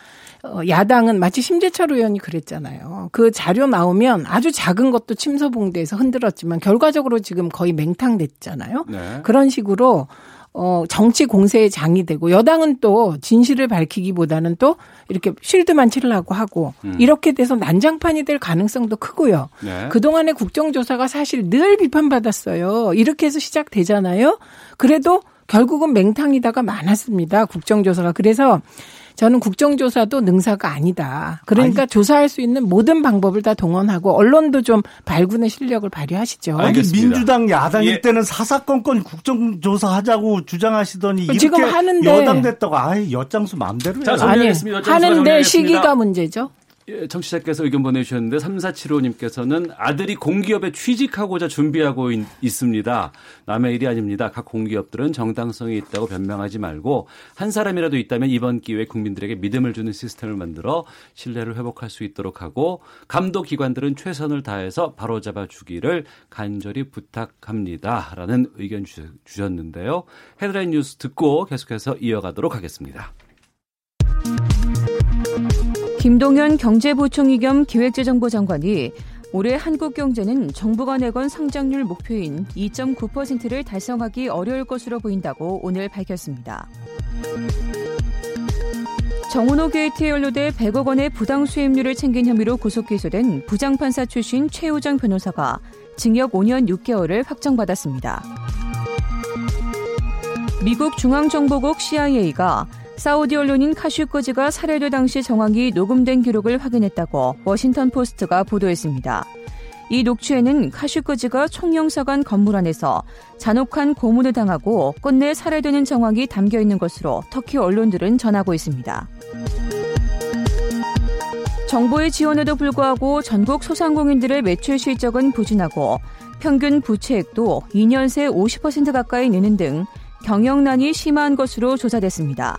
어, 야당은 마치 심재철 의원이 그랬잖아요. 그 자료 나오면 아주 작은 것도 침소봉대에서 흔들었지만 결과적으로 지금 거의 맹탕됐잖아요. 네. 그런 식으로 어, 정치 공세의 장이 되고 여당은 또 진실을 밝히기보다는 또 이렇게 쉴드만 치려고 하고 음. 이렇게 돼서 난장판이 될 가능성도 크고요. 네. 그동안의 국정조사가 사실 늘 비판받았어요. 이렇게 해서 시작되잖아요. 그래도 결국은 맹탕이다가 많았습니다. 국정조사가. 그래서 저는 국정조사도 능사가 아니다. 그러니까 아니, 조사할 수 있는 모든 방법을 다 동원하고 언론도 좀 발군의 실력을 발휘하시죠. 아니, 민주당 야당일 예. 때는 사사건건 국정조사 하자고 주장하시더니 이렇게 지금 하는데 여당 됐다고 아예 엿장수 마음대로 해요. 자, 아니, 하는데 시기가 문제죠. 예, 청취자께서 의견 보내주셨는데 3475님께서는 아들이 공기업에 취직하고자 준비하고 있, 습니다 남의 일이 아닙니다. 각 공기업들은 정당성이 있다고 변명하지 말고 한 사람이라도 있다면 이번 기회에 국민들에게 믿음을 주는 시스템을 만들어 신뢰를 회복할 수 있도록 하고 감독 기관들은 최선을 다해서 바로잡아 주기를 간절히 부탁합니다. 라는 의견 주셨는데요. 헤드라인 뉴스 듣고 계속해서 이어가도록 하겠습니다. 김동연 경제부총리 겸 기획재정부 장관이 올해 한국 경제는 정부가 내건 성장률 목표인 2.9%를 달성하기 어려울 것으로 보인다고 오늘 밝혔습니다. 정운호 게이트에 연루돼 100억 원의 부당 수임료를 챙긴 혐의로 구속 기소된 부장판사 출신 최유정 변호사가 징역 5년 6개월을 확정받았습니다. 미국 중앙정보국 CIA가 사우디 언론인 카슈끄지가 살해될 당시 정황이 녹음된 기록을 확인했다고 워싱턴 포스트가 보도했습니다. 이 녹취에는 카슈크지가 총영사관 건물 안에서 잔혹한 고문을 당하고 끝내 살해되는 정황이 담겨 있는 것으로 터키 언론들은 전하고 있습니다. 정부의 지원에도 불구하고 전국 소상공인들의 매출 실적은 부진하고 평균 부채액도 2년 새 50% 가까이 느는 등 경영난이 심한 것으로 조사됐습니다.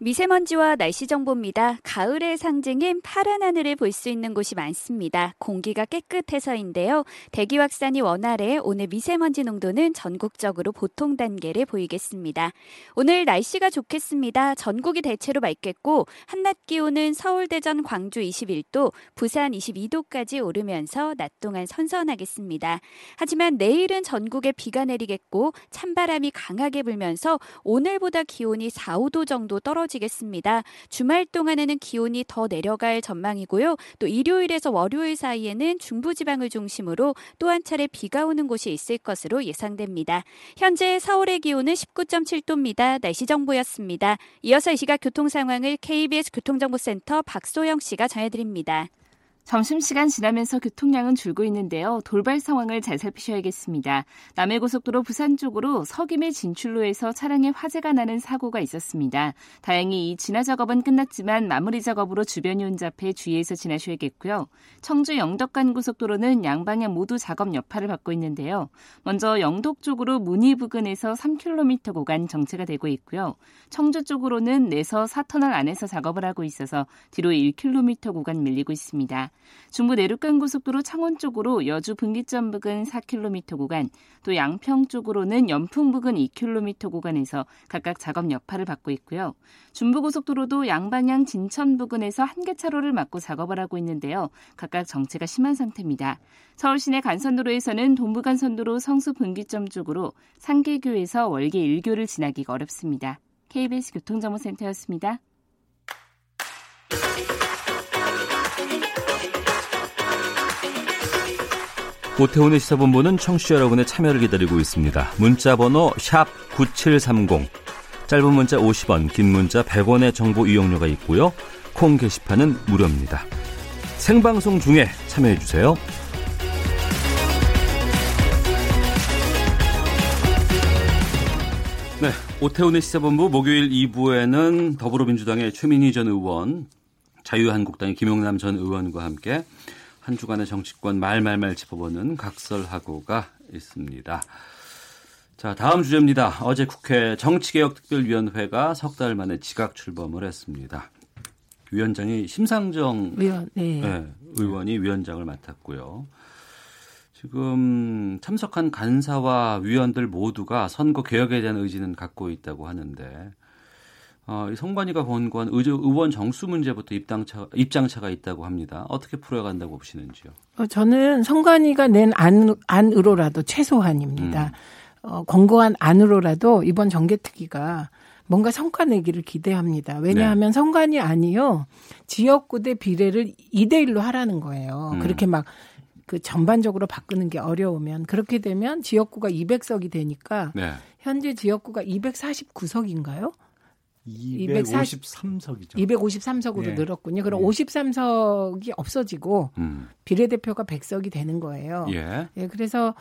미세먼지와 날씨 정보입니다. 가을의 상징인 파란 하늘을 볼 수 있는 곳이 많습니다. 공기가 깨끗해서인데요. 대기 확산이 원활해 오늘 미세먼지 농도는 전국적으로 보통 단계를 보이겠습니다. 오늘 날씨가 좋겠습니다. 전국이 대체로 맑겠고 한낮 기온은 서울, 대전, 광주 21도, 부산 22도까지 오르면서 낮 동안 선선하겠습니다. 하지만 내일은 전국에 비가 내리겠고 찬바람이 강하게 불면서 오늘보다 기온이 4, 5도 정도 떨어지 떨어지겠습니다. 주말 동안에는 기온이 더 내려갈 전망이고요. 또 일요일에서 월요일 사이에는 중부지방을 중심으로 또 한 차례 비가 오는 곳이 있을 것으로 예상됩니다. 현재 서울의 기온은 19.7도입니다. 날씨 정보였습니다. 이어서 이 시각 교통 상황을 KBS 교통정보센터 박소영 씨가 전해드립니다. 점심시간 지나면서 교통량은 줄고 있는데요. 돌발 상황을 잘 살피셔야겠습니다. 남해고속도로 부산 쪽으로 서김의 진출로에서 차량에 화재가 나는 사고가 있었습니다. 다행히 이 진화 작업은 끝났지만 마무리 작업으로 주변이 혼잡해 주의해서 지나셔야겠고요. 청주 영덕간 고속도로는 양방향 모두 작업 여파를 받고 있는데요. 먼저 영덕 쪽으로 문희 부근에서 3km 구간 정체가 되고 있고요. 청주 쪽으로는 내서 4터널 안에서 작업을 하고 있어서 뒤로 1km 구간 밀리고 있습니다. 중부 내륙간 고속도로 창원 쪽으로 여주 분기점 부근 4km 구간, 또 양평 쪽으로는 연풍 부근 2km 구간에서 각각 작업 여파를 받고 있고요. 중부 고속도로도 양방향 진천 부근에서 한 개 차로를 막고 작업을 하고 있는데요. 각각 정체가 심한 상태입니다. 서울 시내 간선도로에서는 동부간선도로 성수 분기점 쪽으로 상계교에서 월계 1교를 지나기가 어렵습니다. KBS 교통정보센터였습니다. 오태훈의 시사본부는 청취자 여러분의 참여를 기다리고 있습니다. 문자 번호 9730. 짧은 문자 50원, 긴 문자 100원의 정보 이용료가 있고요. 콩 게시판은 무료입니다. 생방송 중에 참여해 주세요. 네, 오태훈의 시사본부 목요일 2부에는 더불어민주당의 최민희 전 의원, 자유한국당의 김용남 전 의원과 함께 한 주간의 정치권 말말말 짚어보는 각설하고가 있습니다. 자, 다음 주제입니다. 어제 국회 정치개혁특별위원회가 석 달 만에 지각 출범을 했습니다. 위원장이 심상정 위원, 네. 네, 의원이 위원장을 맡았고요. 지금 참석한 간사와 위원들 모두가 선거 개혁에 대한 의지는 갖고 있다고 하는데 어, 이 성관이가 권고한 의원 정수 문제부터 입당차, 입장차가 있다고 합니다. 어떻게 풀어간다고 보시는지요? 어, 저는 성관이가 낸 안, 안으로라도 최소한입니다. 음. 어, 권고한 안으로라도 이번 정개특위가 뭔가 성과 내기를 기대합니다. 왜냐하면 네. 성관이 아니요. 지역구 대 비례를 2대1로 하라는 거예요. 음. 그렇게 막 그 전반적으로 바꾸는 게 어려우면 그렇게 되면 지역구가 200석이 되니까 네. 현재 지역구가 249석인가요? 253석이죠. 253석으로 네. 늘었군요. 그럼 네. 53석이 없어지고 음. 비례대표가 100석이 되는 거예요. 예. 예 그래서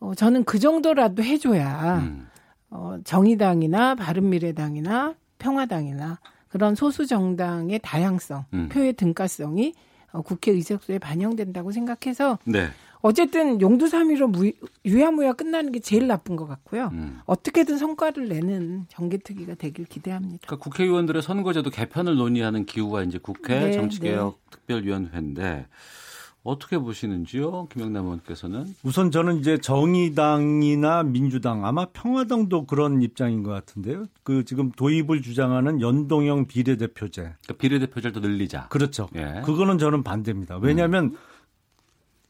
어, 저는 그 정도라도 해줘야 음. 어, 정의당이나 바른미래당이나 평화당이나 그런 소수 정당의 다양성, 음. 표의 등가성이 어, 국회 의석수에 반영된다고 생각해서 네. 어쨌든 용두삼이로 유야무야 끝나는 게 제일 나쁜 것 같고요. 음. 어떻게든 성과를 내는 정개특위가 되길 기대합니다. 그러니까 국회의원들의 선거제도 개편을 논의하는 기후가 이제 국회 네, 정치개혁 네. 특별위원회인데 어떻게 보시는지요, 김영남 의원께서는? 우선 저는 이제 정의당이나 민주당 아마 평화당도 그런 입장인 것 같은데요. 그 지금 도입을 주장하는 연동형 비례대표제. 그러니까 비례대표제를 더 늘리자. 그렇죠. 예. 그거는 저는 반대입니다. 왜냐하면 음.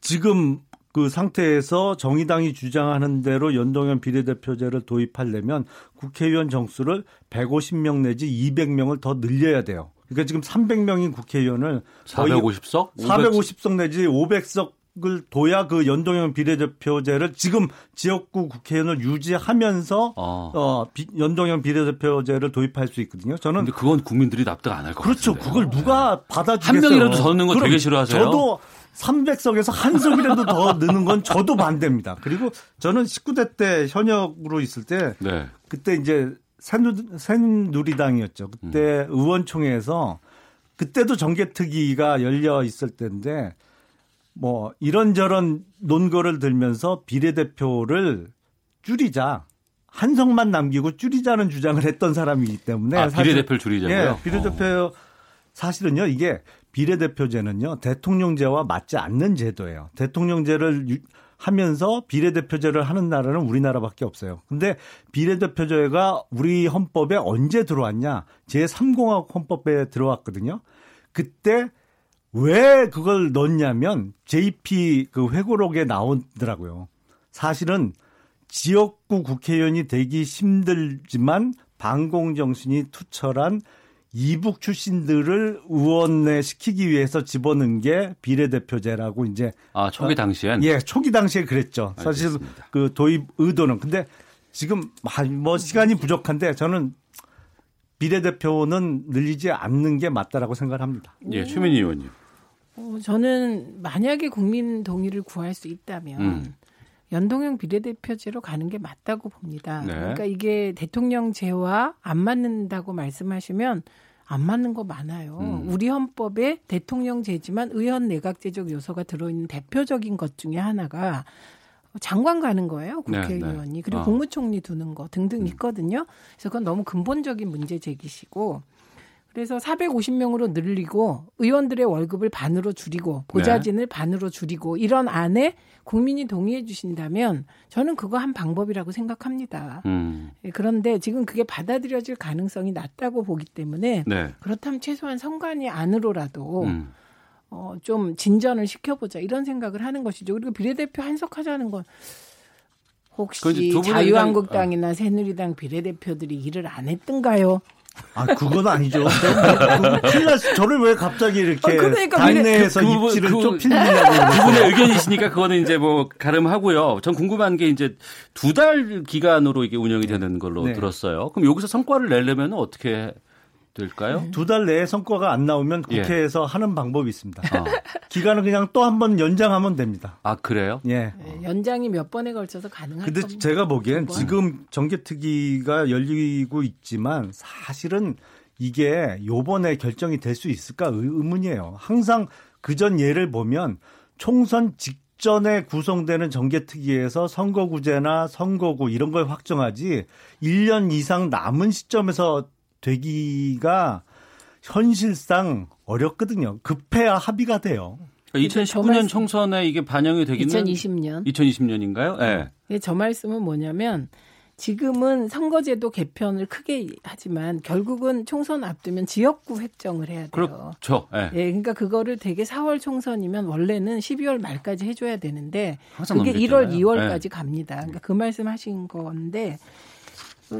지금 그 상태에서 정의당이 주장하는 대로 연동형 비례대표제를 도입하려면 국회의원 정수를 150명 내지 200명을 더 늘려야 돼요. 그러니까 지금 300명인 국회의원을 450석? 450석 내지 500석 을 둬야 그 연동형 비례대표제를 지금 지역구 국회의원을 유지하면서 어, 어 비, 연동형 비례대표제를 도입할 수 있거든요. 저는 근데 그건 국민들이 납득 안 할 것 같아요. 그렇죠. 그걸 누가 받아주겠어요? 한 명이라도 더 넣는 거 되게 싫어하세요. 저도 300석에서 한 석이라도 더 넣는 건 저도 반대입니다. 그리고 저는 19대 때 현역으로 있을 때 네. 그때 이제 새누리당이었죠. 그때 음. 의원총회에서 그때도 정개특위가 열려 있을 때인데 뭐 이런저런 논거를 들면서 비례대표를 줄이자. 한 석만 남기고 줄이자는 주장을 했던 사람이기 때문에 아, 비례대표를 줄이자고요. 예, 비례대표 어. 사실은요 이게 비례대표제는요 대통령제와 맞지 않는 제도예요. 대통령제를 하면서 비례대표제를 하는 나라는 우리나라밖에 없어요. 근데 비례대표제가 우리 헌법에 언제 들어왔냐? 제3공화국 헌법에 들어왔거든요. 그때 왜 그걸 넣었냐면 JP 그 회고록에 나오더라고요. 사실은 지역구 국회의원이 되기 힘들지만 반공정신이 투철한 이북 출신들을 의원에 시키기 위해서 집어넣은 게 비례대표제라고 이제 아 초기 당시엔 예 초기 당시에 그랬죠 사실 알겠습니다. 그 도입 의도는 근데 지금 뭐 시간이 부족한데 저는 비례대표는 늘리지 않는 게 맞다라고 생각합니다. 예 최민희 의원님. 어, 저는 만약에 국민 동의를 구할 수 있다면 음. 연동형 비례대표제로 가는 게 맞다고 봅니다. 네. 그러니까 이게 대통령제와 안 맞는다고 말씀하시면 안 맞는 거 많아요. 음. 우리 헌법에 대통령제지만 의원 내각제적 요소가 들어있는 대표적인 것 중에 하나가 장관 가는 거예요. 네, 국회의원이. 네, 네. 그리고 어. 국무총리 두는 거 등등 음. 있거든요. 그래서 그건 너무 근본적인 문제 제기시고 그래서 450명으로 늘리고 의원들의 월급을 반으로 줄이고 보좌진을 네. 반으로 줄이고 이런 안에 국민이 동의해 주신다면 저는 그거 한 방법이라고 생각합니다. 음. 예, 그런데 지금 그게 받아들여질 가능성이 낮다고 보기 때문에 네. 그렇다면 최소한 선관위 안으로라도 음. 어, 좀 진전을 시켜보자 이런 생각을 하는 것이죠. 그리고 비례대표 한석하자는 건 혹시 자유한국당이나 어. 새누리당 비례대표들이 일을 안 했던가요? 아, 그건 아니죠. 큰일 났 저를 왜 갑자기 이렇게 아, 그러니까 당내에서 그, 입지를 그, 좁히느냐고. 그분의 의견이시니까 그거는 이제 뭐 가름하고요. 전 궁금한 게 이제 두 달 기간으로 이게 운영이 되는 걸로 네. 들었어요. 그럼 여기서 성과를 내려면 어떻게 될까요? 네. 두달 내에 성과가 안 나오면 예. 국회에서 예. 하는 방법이 있습니다. *laughs* 어. 기간을 그냥 또 한 번 연장하면 됩니다. 아 그래요? 예. 네, 연장이 몇 번에 걸쳐서 가능할 근데 겁니다. 제가 보기엔 지금 정개특위가 열리고 있지만 사실은 이게 요번에 결정이 될 수 있을까 의문이에요. 항상 그 전 예를 보면 총선 직전에 구성되는 정개특위에서 선거구제나 선거구 이런 걸 확정하지 1년 이상 남은 시점에서 되기가 현실상 어렵거든요. 급해야 합의가 돼요. 그러니까 2019년 총선에 이게 반영이 되기는 2020년 2020년인가요? 네. 저 말씀은 뭐냐면 지금은 선거제도 개편을 크게 하지만 결국은 총선 앞두면 지역구 획정을 해야 돼요. 그렇죠. 네. 예, 그러니까 그거를 되게 4월 총선이면 원래는 12월 말까지 해줘야 되는데 그게 넘겼잖아요. 1월, 2월까지 네. 갑니다. 그러니까 그 말씀하신 건데 그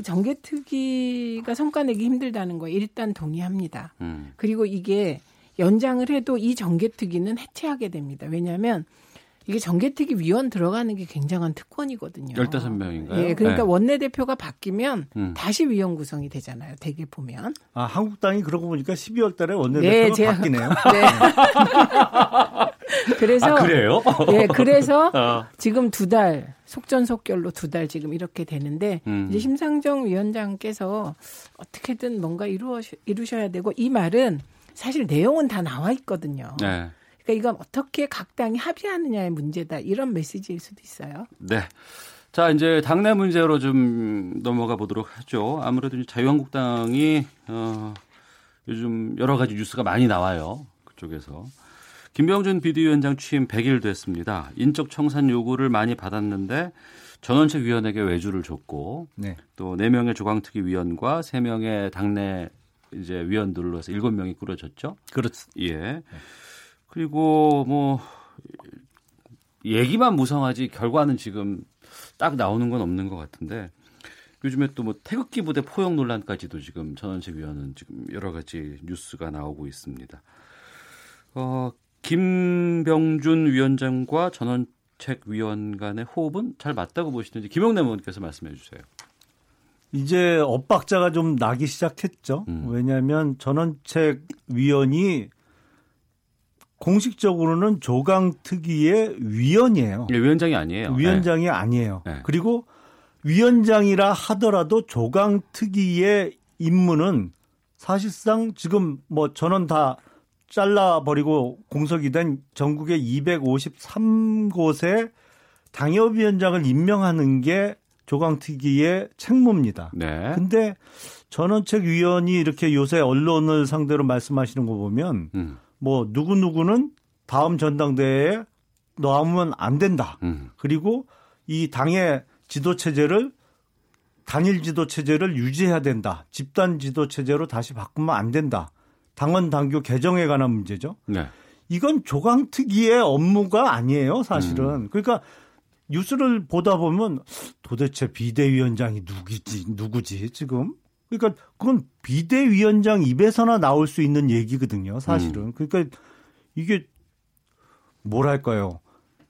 정개특위가 성과 내기 힘들다는 거 일단 동의합니다. 음. 그리고 이게 연장을 해도 이 정개특위는 해체하게 됩니다. 왜냐하면 이게 정개특위 위원 들어가는 게 굉장한 특권이거든요. 15명인가요? 예, 그러니까 네. 원내대표가 바뀌면 음. 다시 위원 구성이 되잖아요. 대개 보면. 아, 한국당이 그러고 보니까 12월 달에 네, 원내대표가 제가- 바뀌네요. *laughs* 네. *laughs* *laughs* 그래서 아, 그래요? 예, 그래서 *laughs* 어. 지금 두 달 속전속결로 두 달 지금 이렇게 되는데 음. 이제 심상정 위원장께서 어떻게든 뭔가 이루어 이루셔야 되고 이 말은 사실 내용은 다 나와 있거든요. 네. 그러니까 이건 어떻게 각 당이 합의하느냐의 문제다 이런 메시지일 수도 있어요. 네. 자, 이제 당내 문제로 좀 넘어가 보도록 하죠. 아무래도 자유한국당이 어, 요즘 여러 가지 뉴스가 많이 나와요. 그쪽에서. 김병준 비대위원장 취임 100일 됐습니다. 인적 청산 요구를 많이 받았는데 전원책 위원에게 외주를 줬고 네. 또 4명의 조강특위 위원과 3명의 당내 이제 위원들로 해서 7명이 꾸려졌죠. 그렇죠. 예. 그리고 뭐 얘기만 무성하지 결과는 지금 딱 나오는 건 없는 것 같은데 요즘에 또 뭐 태극기 부대 포용 논란까지도 지금 전원책 위원은 지금 여러 가지 뉴스가 나오고 있습니다. 어, 김병준 위원장과 전원책 위원 간의 호흡은 잘 맞다고 보시는지 김영래 의원께서 말씀해 주세요. 이제 엇박자가 좀 나기 시작했죠. 음. 왜냐하면 전원책 위원이 공식적으로는 조강 특위의 위원이에요. 예, 위원장이 아니에요. 위원장이 아니에요. 네. 그리고 위원장이라 하더라도 조강 특위의 임무는 사실상 지금 뭐 전원 다 잘라버리고 공석이 된 전국의 253곳의 당협위원장을 임명하는 게 조강특위의 책무입니다. 네. 근데 전원책 위원이 이렇게 요새 언론을 상대로 말씀하시는 거 보면 음. 뭐 누구누구는 다음 전당대회에 넣으면 안 된다. 음. 그리고 이 당의 지도 체제를 단일 지도 체제를 유지해야 된다. 집단 지도 체제로 다시 바꾸면 안 된다. 당원 당규 개정에 관한 문제죠. 네. 이건 조강특위의 업무가 아니에요, 사실은. 음. 그러니까 뉴스를 보다 보면 도대체 비대위원장이 누구지, 누구지, 지금? 그러니까 그건 비대위원장 입에서나 나올 수 있는 얘기거든요, 사실은. 음. 그러니까 이게 뭐랄까요.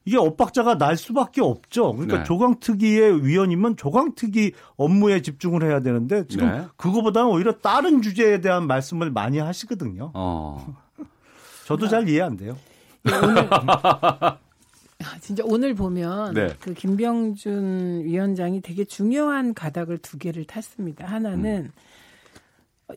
이게 엇박자가 날 수밖에 없죠. 그러니까 네. 조강특위의 위원이면 조강특위 업무에 집중을 해야 되는데 지금 네. 그거보다는 오히려 다른 주제에 대한 말씀을 많이 하시거든요. 어. *laughs* 저도 잘 이해 안 돼요. *laughs* 아, 진짜 오늘 보면 네. 그 김병준 위원장이 되게 중요한 가닥을 두 개를 탔습니다. 하나는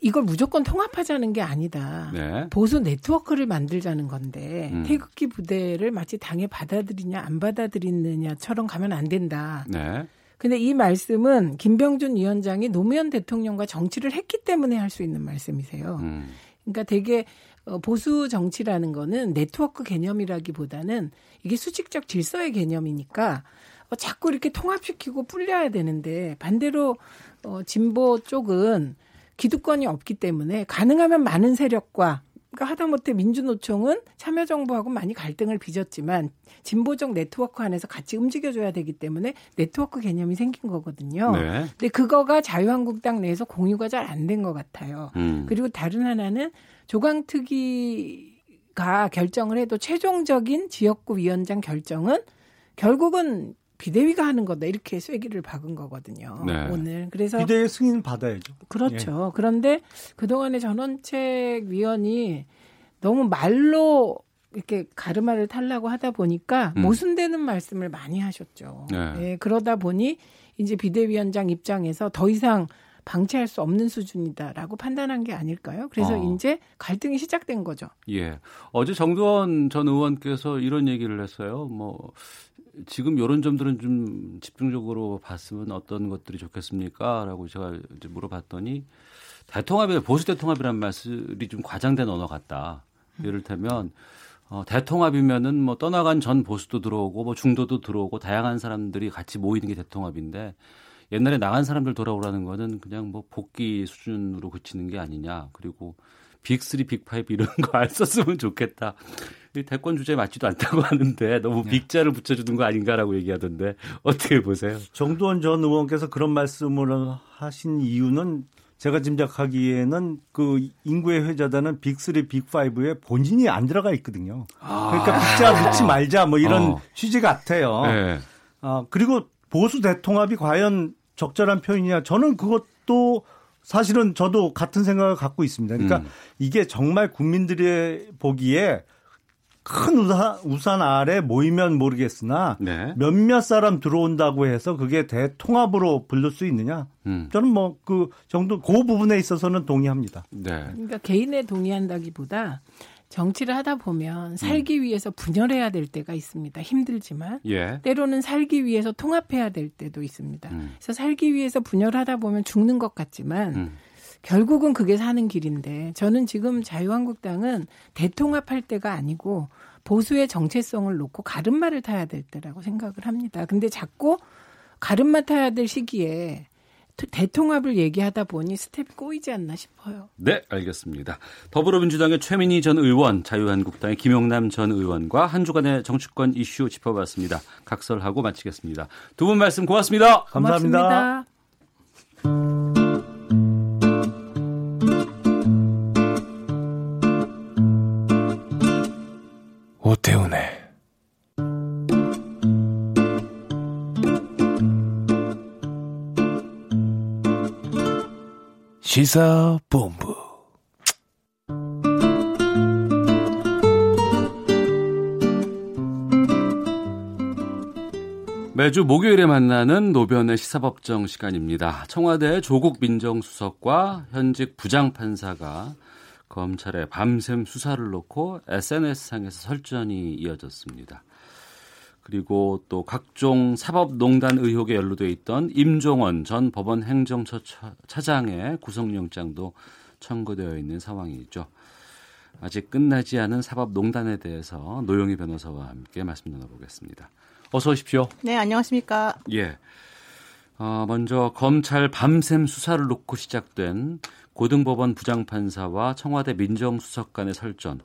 이걸 무조건 통합하자는 게 아니다. 네. 보수 네트워크를 만들자는 건데 음. 태극기 부대를 마치 당에 받아들이냐 안 받아들이느냐처럼 가면 안 된다. 네. 근데 이 말씀은 김병준 위원장이 노무현 대통령과 정치를 했기 때문에 할 수 있는 말씀이세요. 음. 그러니까 되게 어, 보수 정치라는 거는 네트워크 개념이라기보다는 이게 수직적 질서의 개념이니까 어, 자꾸 이렇게 통합시키고 불려야 되는데 반대로 어, 진보 쪽은 기득권이 없기 때문에 가능하면 많은 세력과 그러니까 하다못해 민주노총은 참여정부하고 많이 갈등을 빚었지만 진보적 네트워크 안에서 같이 움직여줘야 되기 때문에 네트워크 개념이 생긴 거거든요. 네. 근데 그거가 자유한국당 내에서 공유가 잘 안 된 것 같아요. 음. 그리고 다른 하나는 조강특위가 결정을 해도 최종적인 지역구 위원장 결정은 결국은 비대위가 하는 거다 이렇게 쐐기를 박은 거거든요. 네. 오늘 그래서 비대의 승인을 받아야죠. 그렇죠. 그런데 그 동안에 전원책 위원이 너무 말로 이렇게 가르마를 타려고 하다 보니까 음. 모순되는 말씀을 많이 하셨죠. 네. 예, 그러다 보니 이제 비대위원장 입장에서 더 이상 방치할 수 없는 수준이다라고 판단한 게 아닐까요? 그래서 어. 이제 갈등이 시작된 거죠. 예. 어제 정두원 전 의원께서 이런 얘기를 했어요. 뭐 지금 이런 점들은 좀 집중적으로 봤으면 어떤 것들이 좋겠습니까?라고 제가 이제 물어봤더니 대통합이 보수 대통합이라는 말씀이 좀 과장된 언어 같다. 이를테면 어, 대통합이면은 뭐 떠나간 전 보수도 들어오고 뭐 중도도 들어오고 다양한 사람들이 같이 모이는 게 대통합인데 옛날에 나간 사람들 돌아오라는 거는 그냥 뭐 복귀 수준으로 그치는 게 아니냐. 그리고 빅3, 빅5 이런 거 안 썼으면 좋겠다. 대권 주제에 맞지도 않다고 하는데 너무 네. 빅자를 붙여주는 거 아닌가라고 얘기하던데 어떻게 보세요? 정두원 전 의원께서 그런 말씀을 하신 이유는 제가 짐작하기에는 그 인구의 회자다는 빅3, 빅5에 본인이 안 들어가 있거든요. 그러니까 아. 빅자 묻지 말자 뭐 이런 어. 취지 같아요. 네. 아, 그리고 보수 대통합이 과연 적절한 표현이냐 저는 그것도 사실은 저도 같은 생각을 갖고 있습니다. 그러니까 음. 이게 정말 국민들의 보기에 큰 우산, 우산 아래 모이면 모르겠으나 네. 몇몇 사람 들어온다고 해서 그게 대통합으로 부를 수 있느냐? 음. 저는 뭐 그 정도 그 부분에 있어서는 동의합니다. 네. 그러니까 개인에 동의한다기보다 정치를 하다 보면 살기 음. 위해서 분열해야 될 때가 있습니다. 힘들지만 예. 때로는 살기 위해서 통합해야 될 때도 있습니다. 음. 그래서 살기 위해서 분열하다 보면 죽는 것 같지만 음. 결국은 그게 사는 길인데 저는 지금 자유한국당은 대통합할 때가 아니고 보수의 정체성을 놓고 가름마를 타야 될 때라고 생각을 합니다. 근데 자꾸 가름마 타야 될 시기에 대통합을 얘기하다 보니 스텝이 꼬이지 않나 싶어요. 네, 알겠습니다. 더불어민주당의 최민희 전 의원, 자유한국당의 김용남 전 의원과 한 주간의 정치권 이슈 짚어봤습니다. 각설하고 마치겠습니다. 두 분 말씀 고맙습니다. 감사합니다. 고맙습니다. 오태훈의 시사본부 매주 목요일에 만나는 노변의 시사법정 시간입니다. 청와대 조국 민정수석과 현직 부장판사가 검찰의 밤샘 수사를 놓고 SNS상에서 설전이 이어졌습니다. 그리고 또 각종 사법농단 의혹에 연루돼 있던 임종원 전 법원 행정처 차장의 구속영장도 청구되어 있는 상황이죠. 아직 끝나지 않은 사법농단에 대해서 노영희 변호사와 함께 말씀 나눠보겠습니다. 어서 오십시오. 네, 안녕하십니까. 예. 어, 먼저 검찰 밤샘 수사를 놓고 시작된 고등법원 부장판사와 청와대 민정수석 간의 설전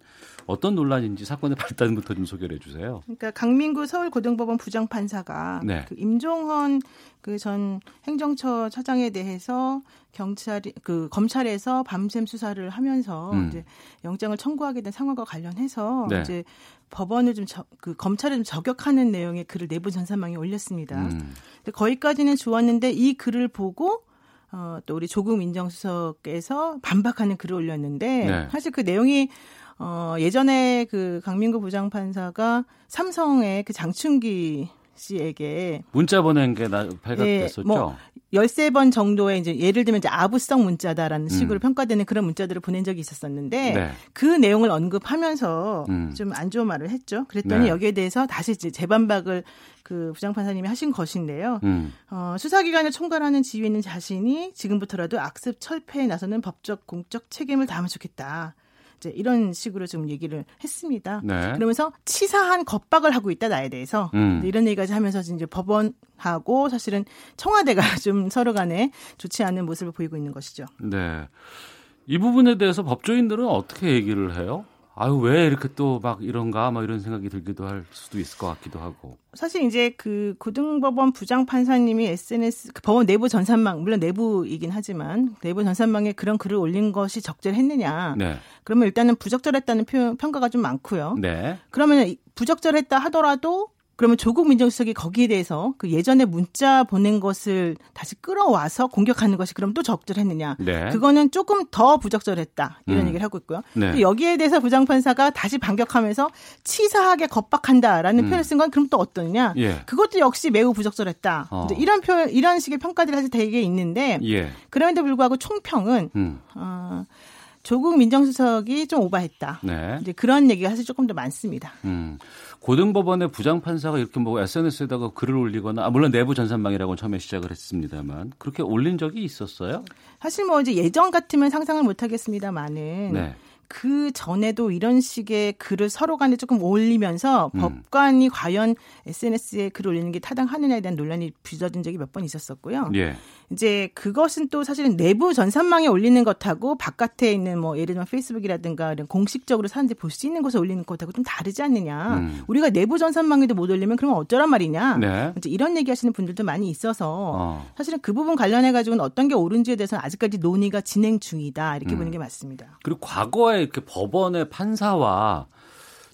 어떤 논란인지 사건의 발단부터 좀 소개를 해주세요. 그러니까 강민구 서울고등법원 부장판사가 네. 그 임종헌 그 전 행정처 차장에 대해서 경찰 그 검찰에서 밤샘 수사를 하면서 음. 이제 영장을 청구하게 된 상황과 관련해서 네. 이제 법원을 좀 그 검찰을 좀 저격하는 내용의 글을 내부 전산망에 올렸습니다. 음. 거기까지는 좋았는데 이 글을 보고 어, 또 우리 조국 민정수석께서 반박하는 글을 올렸는데 네. 사실 그 내용이 어, 예전에 그 강민구 부장판사가 삼성의 그 장충기 씨에게 문자 보낸 게 발각됐었죠. 네, 뭐 13번 정도의 이제 예를 들면 이제 아부성 문자다라는 음. 식으로 음. 평가되는 그런 문자들을 보낸 적이 있었었는데 네. 그 내용을 언급하면서 음. 좀안 좋은 말을 했죠. 그랬더니 네. 여기에 대해서 다시 이제 재반박을 그 부장판사님이 하신 것인데요. 음. 어, 수사기관을 총괄하는 지위에 있는 자신이 지금부터라도 악습 철폐에 나서는 법적 공적 책임을 다하면 좋겠다. 이제 이런 식으로 좀 얘기를 했습니다. 네. 그러면서 치사한 겁박을 하고 있다 나에 대해서 음. 이런 얘기까지 하면서 이제 법원하고 사실은 청와대가 *laughs* 좀 서로 간에 좋지 않은 모습을 보이고 있는 것이죠. 네. 이 부분에 대해서 법조인들은 어떻게 얘기를 해요? 아유 왜 이렇게 또 막 이런가 막 이런 생각이 들기도 할 수도 있을 것 같기도 하고. 사실 이제 그 고등법원 부장 판사님이 SNS 그 법원 내부 전산망 물론 내부이긴 하지만 내부 전산망에 그런 글을 올린 것이 적절했느냐. 네. 그러면 일단은 부적절했다는 표, 평가가 좀 많고요. 네. 그러면 부적절했다 하더라도 그러면 조국 민정수석이 거기에 대해서 그 예전에 문자 보낸 것을 다시 끌어와서 공격하는 것이 그럼 또 적절했느냐? 네. 그거는 조금 더 부적절했다 이런 음. 얘기를 하고 있고요. 네. 여기에 대해서 부장판사가 다시 반격하면서 치사하게 겁박한다라는 음. 표현을 쓴 건 그럼 또 어떠냐? 예. 그것도 역시 매우 부적절했다. 어. 이런 표현 이런 식의 평가들이 사실 되게 있는데 예. 그럼에도 불구하고 총평은 음. 어, 조국 민정수석이 좀 오바했다. 네. 이제 그런 얘기가 사실 조금 더 많습니다. 음. 고등법원의 부장판사가 이렇게 뭐 SNS에다가 글을 올리거나 아, 물론 내부 전산망이라고 처음에 시작을 했습니다만 그렇게 올린 적이 있었어요? 사실 뭐 이제 예전 같으면 상상을 못 하겠습니다만은 네. 그 전에도 이런 식의 글을 서로 간에 조금 올리면서 음. 법관이 과연 SNS에 글 올리는 게 타당하느냐에 대한 논란이 빚어진 적이 몇 번 있었었고요. 예. 이제 그것은 또 사실은 내부 전산망에 올리는 것하고 바깥에 있는 뭐 예를 들면 페이스북이라든가 이런 공식적으로 사람들이 볼 수 있는 곳에 올리는 것하고 좀 다르지 않느냐. 음. 우리가 내부 전산망에도 못 올리면 그러면 어쩌란 말이냐. 네. 이제 이런 얘기 하시는 분들도 많이 있어서 어. 사실은 그 부분 관련해 가지고는 어떤 게 옳은지에 대해서는 아직까지 논의가 진행 중이다 이렇게 음. 보는 게 맞습니다. 그리고 과거에 이렇게 법원의 판사와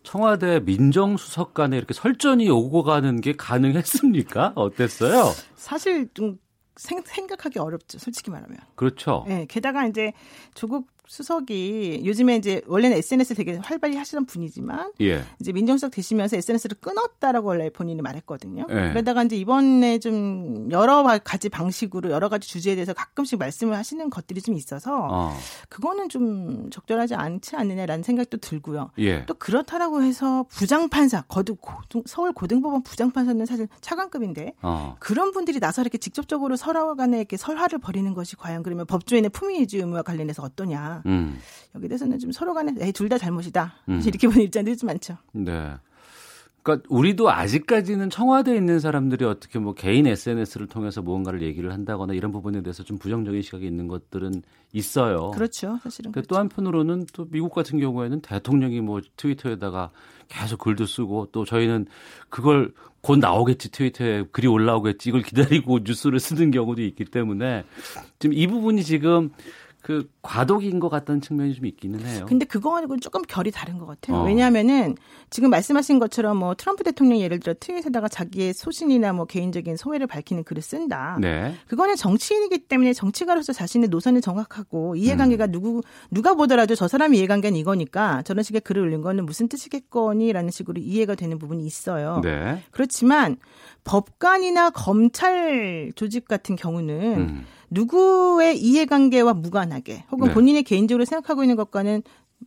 청와대 민정수석 간에 이렇게 설전이 오고 가는 게 가능했습니까? 어땠어요? 사실 좀 생, 각하기 어렵죠. 솔직히 말하면. 그렇죠. 네, 게다가 이제 조국 수석이 요즘에 이제 원래는 SNS 되게 활발히 하시던 분이지만 예. 이제 민정수석 되시면서 SNS를 끊었다라고 원래 본인이 말했거든요. 예. 그러다가 이제 이번에 좀 여러 가지 방식으로 여러 가지 주제에 대해서 가끔씩 말씀을 하시는 것들이 좀 있어서 어. 그거는 좀 적절하지 않지 않느냐라는 생각도 들고요. 예. 또 그렇다라고 해서 부장판사 거듭 고등, 서울 고등법원 부장판사는 사실 차관급인데 어. 그런 분들이 나서 이렇게 직접적으로 설화 간에 이렇게 설화를 벌이는 것이 과연 그러면 법조인의 품위유지 의무와 관련해서 어떠냐. 음. 여기 대해서는 좀 서로 간에 둘 다 잘못이다. 음. 이렇게 보는 입장들이 좀 많죠. 네. 그러니까 우리도 아직까지는 청와대에 있는 사람들이 어떻게 뭐 개인 SNS를 통해서 무언가를 얘기를 한다거나 이런 부분에 대해서 좀 부정적인 시각이 있는 것들은 있어요. 그렇죠. 사실은. 그렇죠. 또 한편으로는 또 미국 같은 경우에는 대통령이 뭐 트위터에다가 계속 글도 쓰고 또 저희는 그걸 곧 나오겠지 트위터에 글이 올라오겠지 이걸 기다리고 *laughs* 뉴스를 쓰는 경우도 있기 때문에 지금 이 부분이 지금 그 과도기인 것 같다는 측면이 좀 있기는 해요. 근데 그거하고는 조금 결이 다른 것 같아요. 어. 왜냐하면은 지금 말씀하신 것처럼 뭐 트럼프 대통령 예를 들어 트윗에다가 자기의 소신이나 뭐 개인적인 소회를 밝히는 글을 쓴다. 네. 그거는 정치인이기 때문에 정치가로서 자신의 노선이 정확하고 이해관계가 음. 누구 누가 보더라도 저 사람의 이해관계는 이거니까 저런 식의 글을 올린 거는 무슨 뜻이겠거니라는 식으로 이해가 되는 부분이 있어요. 네. 그렇지만 법관이나 검찰 조직 같은 경우는 음. 누구의 이해관계와 무관하게 혹은 네. 본인이 개인적으로 생각하고 있는 것과는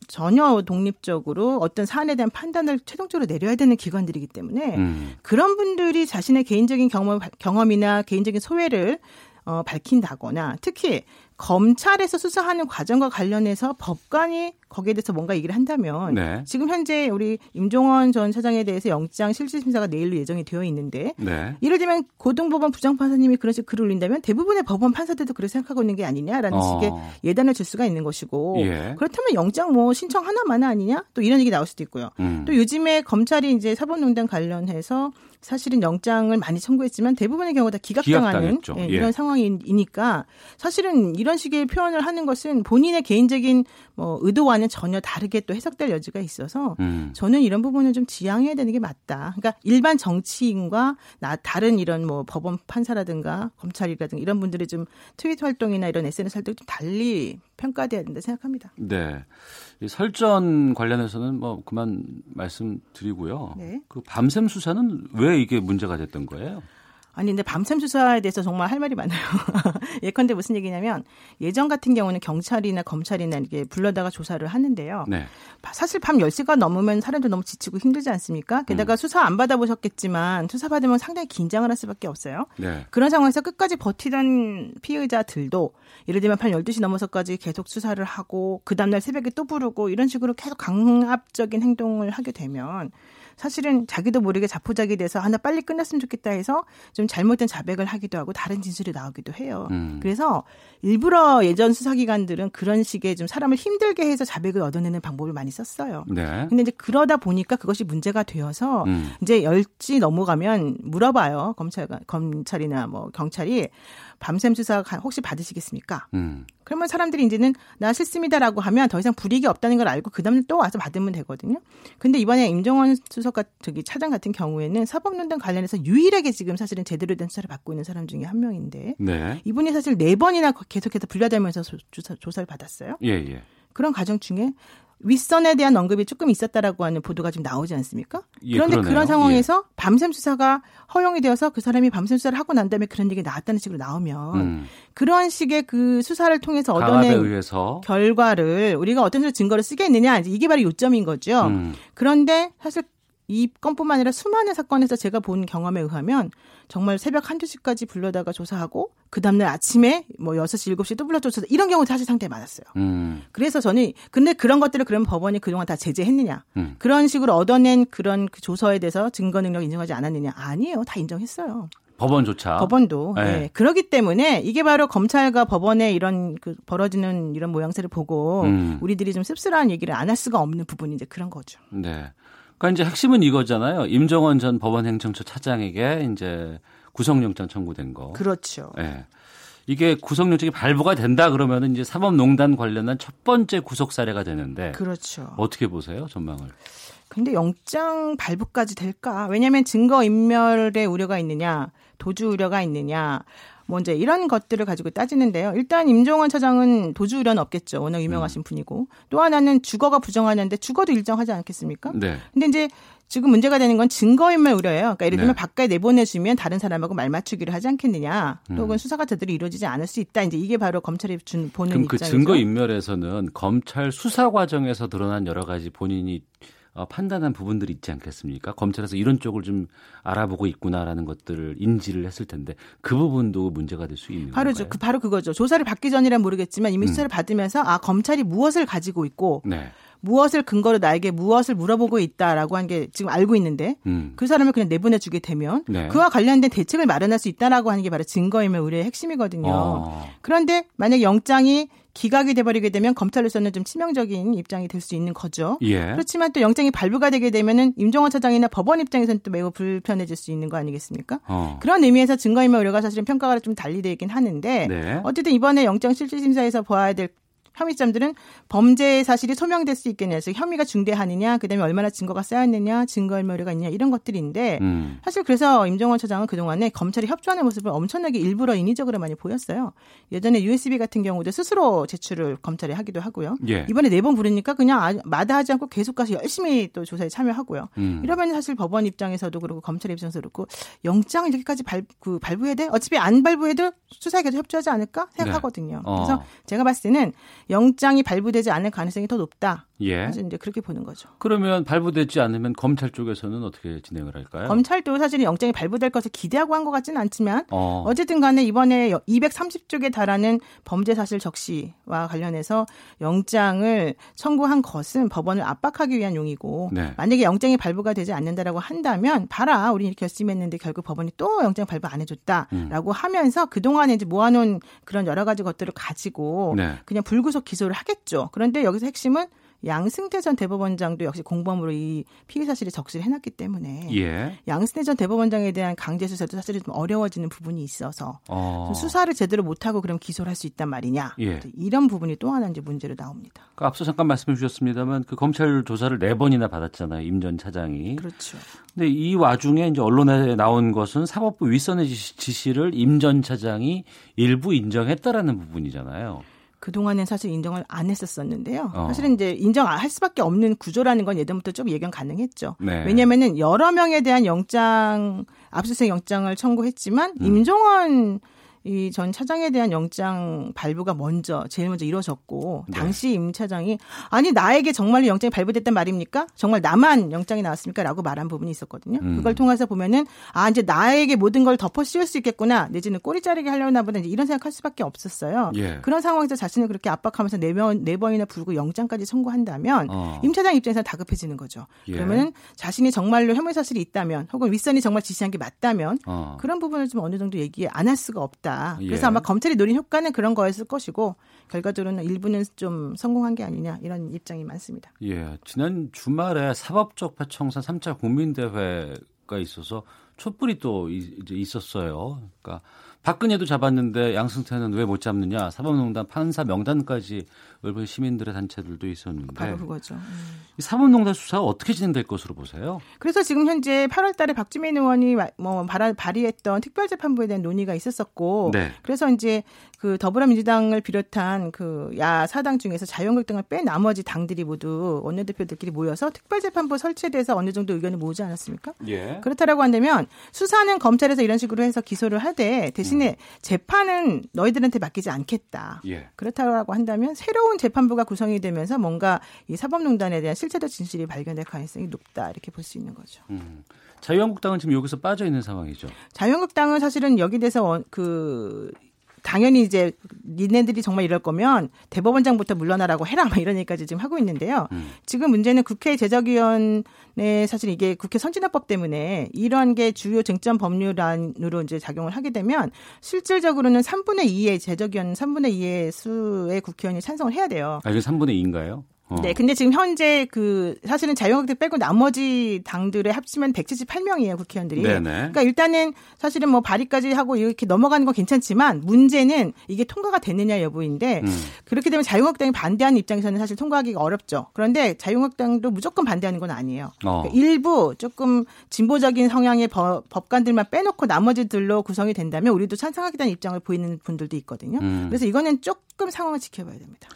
전혀 독립적으로 어떤 사안에 대한 판단을 최종적으로 내려야 되는 기관들이기 때문에 음. 그런 분들이 자신의 개인적인 경험, 경험이나 개인적인 소외를 어, 밝힌다거나 특히 검찰에서 수사하는 과정과 관련해서 법관이 거기에 대해서 뭔가 얘기를 한다면 네. 지금 현재 우리 임종원 전 차장에 대해서 영장 실질심사가 내일로 예정이 되어 있는데 네. 예를 들면 고등법원 부장판사님이 그런 식으로 글을 올린다면 대부분의 법원 판사들도 그렇게 생각하고 있는 게 아니냐라는 어. 식의 예단을 줄 수가 있는 것이고 예. 그렇다면 영장 뭐 신청 하나만 아니냐 또 이런 얘기 나올 수도 있고요. 음. 또 요즘에 검찰이 이제 사법농단 관련해서 사실은 영장을 많이 청구했지만 대부분의 경우 다 기각당하는 예, 이런 예. 상황이니까 사실은 이런 식의 표현을 하는 것은 본인의 개인적인 뭐 의도와는 전혀 다르게 또 해석될 여지가 있어서 음. 저는 이런 부분은 좀 지양해야 되는 게 맞다. 그러니까 일반 정치인과 나 다른 이런 뭐 법원 판사라든가 검찰이라든가 이런 분들의 좀 트위터 활동이나 이런 SNS 활동이 좀 달리 평가돼야 된다 생각합니다. 네. 이 설전 관련해서는 뭐 그만 말씀드리고요. 네. 그 밤샘 수사는 왜 이게 문제가 됐던 거예요? 아니 근데 밤샘 수사에 대해서 정말 할 말이 많아요. *laughs* 예컨대 무슨 얘기냐면 예전 같은 경우는 경찰이나 검찰이나 이렇게 불러다가 조사를 하는데요. 네. 사실 밤 10시가 넘으면 사람들 너무 지치고 힘들지 않습니까? 게다가 음. 수사 안 받아보셨겠지만 수사 받으면 상당히 긴장을 할 수밖에 없어요. 네. 그런 상황에서 끝까지 버티던 피의자들도 예를 들면 밤 12시 넘어서까지 계속 수사를 하고 그 다음날 새벽에 또 부르고 이런 식으로 계속 강압적인 행동을 하게 되면 사실은 자기도 모르게 자포자기 돼서 하나 빨리 끝났으면 좋겠다 해서 좀 잘못된 자백을 하기도 하고 다른 진술이 나오기도 해요. 음. 그래서 일부러 예전 수사기관들은 그런 식의 좀 사람을 힘들게 해서 자백을 얻어내는 방법을 많이 썼어요. 네. 근데 이제 그러다 보니까 그것이 문제가 되어서 음. 이제 열지 넘어가면 물어봐요. 검찰 검찰이나 뭐 경찰이 밤샘 수사 혹시 받으시겠습니까? 음. 그러면 사람들이 이제는 나 싫습니다라고 하면 더 이상 불이익이 없다는 걸 알고 그다음에 또 와서 받으면 되거든요. 근데 이번에 임종원 수석 같 저기 차장 같은 경우에는 사법농단 관련해서 유일하게 지금 사실은 제대로 된 수사를 받고 있는 사람 중에 한 명인데 네. 이분이 사실 네 번이나 계속해서 불려다면서 조사, 조사를 받았어요. 예, 예. 그런 과정 중에 윗선에 대한 언급이 조금 있었다라고 하는 보도가 지금 나오지 않습니까? 예, 그런데 그러네요. 그런 상황에서 예. 밤샘 수사가 허용이 되어서 그 사람이 밤샘 수사를 하고 난 다음에 그런 얘기 나왔다는 식으로 나오면 음. 그런 식의 그 수사를 통해서 얻어낸 결과를 우리가 어떤 식으로 증거를 쓰겠느냐 이게 바로 요점인 거죠. 음. 그런데 사실 이 건뿐만 아니라 수많은 사건에서 제가 본 경험에 의하면 정말 새벽 한두 시까지 불러다가 조사하고 그 다음날 아침에 뭐 6시, 7시 또 불러 조사 이런 경우 사실 상당히 많았어요. 음. 그래서 저는 근데 그런 것들을 그러면 법원이 그동안 다 제재했느냐. 음. 그런 식으로 얻어낸 그런 그 조서에 대해서 증거 능력 인정하지 않았느냐. 아니에요. 다 인정했어요. 법원조차. 법원도. 네. 네. 그러기 때문에 이게 바로 검찰과 법원의 이런 그 벌어지는 이런 모양새를 보고 음. 우리들이 좀 씁쓸한 얘기를 안 할 수가 없는 부분이 이제 그런 거죠. 네. 그러니까 이제 핵심은 이거잖아요. 임정원 전 법원행정처 차장에게 이제 구속영장 청구된 거. 그렇죠. 네. 이게 구속영장이 발부가 된다 그러면은 이제 사법농단 관련한 첫 번째 구속 사례가 되는데. 그렇죠. 어떻게 보세요, 전망을? 근데 영장 발부까지 될까? 왜냐하면 증거 인멸의 우려가 있느냐, 도주 우려가 있느냐, 뭐 이제 이런 것들을 가지고 따지는데요. 일단 임종원 차장은 도주 우려는 없겠죠. 워낙 유명하신 음. 분이고 또 하나는 주거가 부정하는데 주거도 일정하지 않겠습니까? 네. 근데 이제 지금 문제가 되는 건 증거인멸 우려예요. 그러니까 예를 들면 네. 바깥에 내보내주면 다른 사람하고 말 맞추기를 하지 않겠느냐. 음. 혹은 수사가 제대로 이루어지지 않을 수 있다. 이제 이게 바로 검찰이 준 보는 그럼 입장이죠. 그 증거인멸에서는 검찰 수사 과정에서 드러난 여러 가지 본인이 어, 판단한 부분들이 있지 않겠습니까? 검찰에서 이런 쪽을 좀 알아보고 있구나라는 것들을 인지를 했을 텐데 그 부분도 문제가 될 수 있는 바로 건가요? 그 바로 그거죠. 조사를 받기 전이란 모르겠지만 이미 음. 수사를 받으면서 아 검찰이 무엇을 가지고 있고 네. 무엇을 근거로 나에게 무엇을 물어보고 있다라고 한 게 지금 알고 있는데 음. 그 사람을 그냥 내보내주게 되면 네. 그와 관련된 대책을 마련할 수 있다라고 하는 게 바로 증거임의 우리의 핵심이거든요. 어. 그런데 만약 영장이 기각이 돼버리게 되면 검찰로서는 좀 치명적인 입장이 될 수 있는 거죠. 예. 그렇지만 또 영장이 발부가 되게 되면은 임종원 차장이나 법원 입장에서는 또 매우 불편해질 수 있는 거 아니겠습니까? 어. 그런 의미에서 증거인멸 우려가 사실은 평가가 좀 달리 되긴 하는데 네. 어쨌든 이번에 영장 실질심사에서 보아야 될 혐의점들은 범죄 사실이 소명될 수 있겠냐, 그래서 혐의가 중대하느냐, 그다음에 얼마나 증거가 쌓였느냐, 증거인멸이가 있냐 이런 것들인데 음. 사실 그래서 임정원 처장은 그 동안에 검찰이 협조하는 모습을 엄청나게 일부러 인위적으로 많이 보였어요. 예전에 USB 같은 경우도 스스로 제출을 검찰에 하기도 하고요. 예. 이번에 네 번 부르니까 그냥 아, 마다하지 않고 계속 가서 열심히 또 조사에 참여하고요. 음. 이러면 사실 법원 입장에서도 그렇고 검찰 입장에서도 그렇고 영장을 이렇게까지 발, 그 발부해야 돼? 어차피 안 발부해도 수사에 계속 협조하지 않을까 생각하거든요. 네. 어. 그래서 제가 봤을 때는 영장이 발부되지 않을 가능성이 더 높다. 예. 사실 이제 그렇게 보는 거죠. 그러면 발부되지 않으면 검찰 쪽에서는 어떻게 진행을 할까요? 검찰도 사실은 영장이 발부될 것을 기대하고 한 것 같지는 않지만 어. 쨌든 간에 이번에 230쪽에 달하는 범죄 사실 적시와 관련해서 영장을 청구한 것은 법원을 압박하기 위한 용이고 네. 만약에 영장이 발부가 되지 않는다라고 한다면 봐라 우리 이렇게 결심했는데 결국 법원이 또 영장 발부 안 해줬다라고 음. 하면서 그동안에 이제 모아놓은 그런 여러 가지 것들을 가지고 네. 그냥 불구속 기소를 하겠죠. 그런데 여기서 핵심은 양승태 전 대법원장도 역시 공범으로 이 피의 사실을 적시를 해놨기 때문에 예. 양승태 전 대법원장에 대한 강제 수사도 사실 좀 어려워지는 부분이 있어서 어. 수사를 제대로 못하고 그럼 기소를 할 수 있단 말이냐 예. 이런 부분이 또 하나 이제 문제로 나옵니다. 그러니까 앞서 잠깐 말씀해 주셨습니다만 그 검찰 조사를 네 번이나 받았잖아요 임 전 차장이. 그렇죠. 근데 이 와중에 이제 언론에 나온 것은 사법부 윗선의 지시를 임 전 차장이 일부 인정했다라는 부분이잖아요. 그동안엔 사실 인정을 안 했었었는데요. 어. 사실은 이제 인정할 수밖에 없는 구조라는 건 예전부터 좀 예견 가능했죠. 네. 왜냐면은 여러 명에 대한 영장, 압수수색 영장을 청구했지만 음. 임종원 이 전 차장에 대한 영장 발부가 먼저 제일 먼저 이루어졌고 네. 당시 임 차장이 아니 나에게 정말로 영장이 발부됐단 말입니까? 정말 나만 영장이 나왔습니까?라고 말한 부분이 있었거든요. 음. 그걸 통해서 보면은 아 이제 나에게 모든 걸 덮어 씌울 수 있겠구나 내지는 꼬리 자르게 하려나 보다 이제 이런 생각할 수밖에 없었어요. 예. 그런 상황에서 자신을 그렇게 압박하면서 네 번 네 번이나 불구 영장까지 청구한다면 어. 임 차장 입장에서 다급해지는 거죠. 예. 그러면은 자신이 정말로 혐의 사실이 있다면 혹은 윗선이 정말 지시한 게 맞다면 어. 그런 부분을 좀 어느 정도 얘기 안 할 수가 없다. 있다. 예. 그래서 아마 검찰이 노린 효과는 그런 거였을 것이고 결과적으로는 일부는 좀 성공한 게 아니냐 이런 입장이 많습니다. 예, 지난 주말에 사법적 파청산 3차 국민대회가 있어서 촛불이 또 이제 있었어요. 그러니까 박근혜도 잡았는데 양승태는 왜 못 잡느냐? 사법농단 판사 명단까지 일본 시민들의 단체들도 있었는데 바로 그거죠. 음. 이 사법농단 수사가 어떻게 진행될 것으로 보세요? 그래서 지금 현재 8월 달에 박주민 의원이 뭐 발의했던 특별재판부에 대한 논의가 있었었고, 네. 그래서 이제 그 더불어민주당을 비롯한 그 야 사당 중에서 자유한국당을 뺀 나머지 당들이 모두 원내대표들끼리 모여서 특별재판부 설치에 대해서 어느 정도 의견을 모으지 않았습니까? 예. 그렇다라고 한다면 수사는 검찰에서 이런 식으로 해서 기소를 하되 대신에 음. 재판은 너희들한테 맡기지 않겠다. 예. 그렇다고 한다면 새로운 재판부가 구성이 되면서 뭔가 이 사법농단에 대한 실체적 진실이 발견될 가능성이 높다 이렇게 볼 수 있는 거죠. 음. 자유한국당은 지금 여기서 빠져 있는 상황이죠. 자유한국당은 사실은 여기 대해서 그 당연히 이제 니네들이 정말 이럴 거면 대법원장부터 물러나라고 해라 막 이런 얘기까지 지금 하고 있는데요. 음. 지금 문제는 국회 제적위원회 사실 이게 국회 선진화법 때문에 이런 게 주요 쟁점 법률안으로 이제 작용을 하게 되면 실질적으로는 3분의 2의 제적위원 3분의 2의 수의 국회의원이 찬성을 해야 돼요. 아, 이게 3분의 2인가요? 어. 네, 근데 지금 현재 그 사실은 자유한국당 빼고 나머지 당들의 합치면 178명이에요 국회의원들이. 네네. 그러니까 일단은 사실은 뭐 발의까지 하고 이렇게 넘어가는 건 괜찮지만 문제는 이게 통과가 됐느냐 여부인데 음. 그렇게 되면 자유한국당이 반대하는 입장에서는 사실 통과하기가 어렵죠. 그런데 자유한국당도 무조건 반대하는 건 아니에요. 어. 그러니까 일부 조금 진보적인 성향의 법, 법관들만 빼놓고 나머지들로 구성이 된다면 우리도 찬성하겠다는 입장을 보이는 분들도 있거든요. 음. 그래서 이거는 조금 상황을 지켜봐야 됩니다.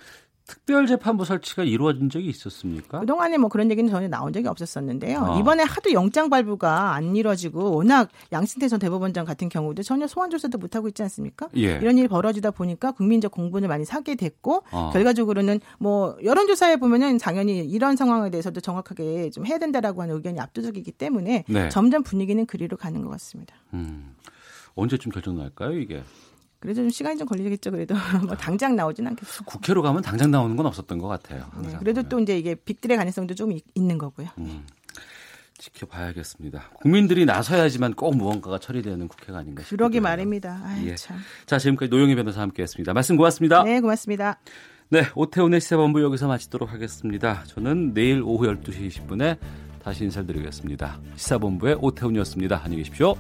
특별재판부 설치가 이루어진 적이 있었습니까? 그동안에 뭐 그런 얘기는 전혀 나온 적이 없었었는데요. 어. 이번에 하도 영장 발부가 안 이루어지고 워낙 양승태 전 대법원장 같은 경우도 전혀 소환 조사도 못하고 있지 않습니까? 예. 이런 일이 벌어지다 보니까 국민적 공분을 많이 사게 됐고 어. 결과적으로는 뭐 여론조사에 보면은 당연히 이런 상황에 대해서도 정확하게 좀 해야 된다라고 하는 의견이 압도적이기 때문에 네. 점점 분위기는 그리로 가는 것 같습니다. 음. 언제쯤 결정 날까요, 이게? 그래도 좀 시간이 좀 걸리겠죠. 그래도 *laughs* 뭐 당장 나오진 않겠죠. 국회로 가면 당장 나오는 건 없었던 것 같아요. 네, 그래도 또 이제 이게 빅들의 가능성도 좀 있는 거고요. 음, 지켜봐야겠습니다. 국민들이 나서야지만 꼭 무언가가 처리되는 국회가 아닌가 싶어요. 그러게 말입니다. 아이, 예. 참. 자, 지금까지 노영희 변호사 함께했습니다. 말씀 고맙습니다. 네, 고맙습니다. 네, 오태훈의 시사본부 여기서 마치도록 하겠습니다. 저는 내일 오후 12시 20분에 다시 인사드리겠습니다. 시사본부의 오태훈이었습니다. 안녕히 계십시오.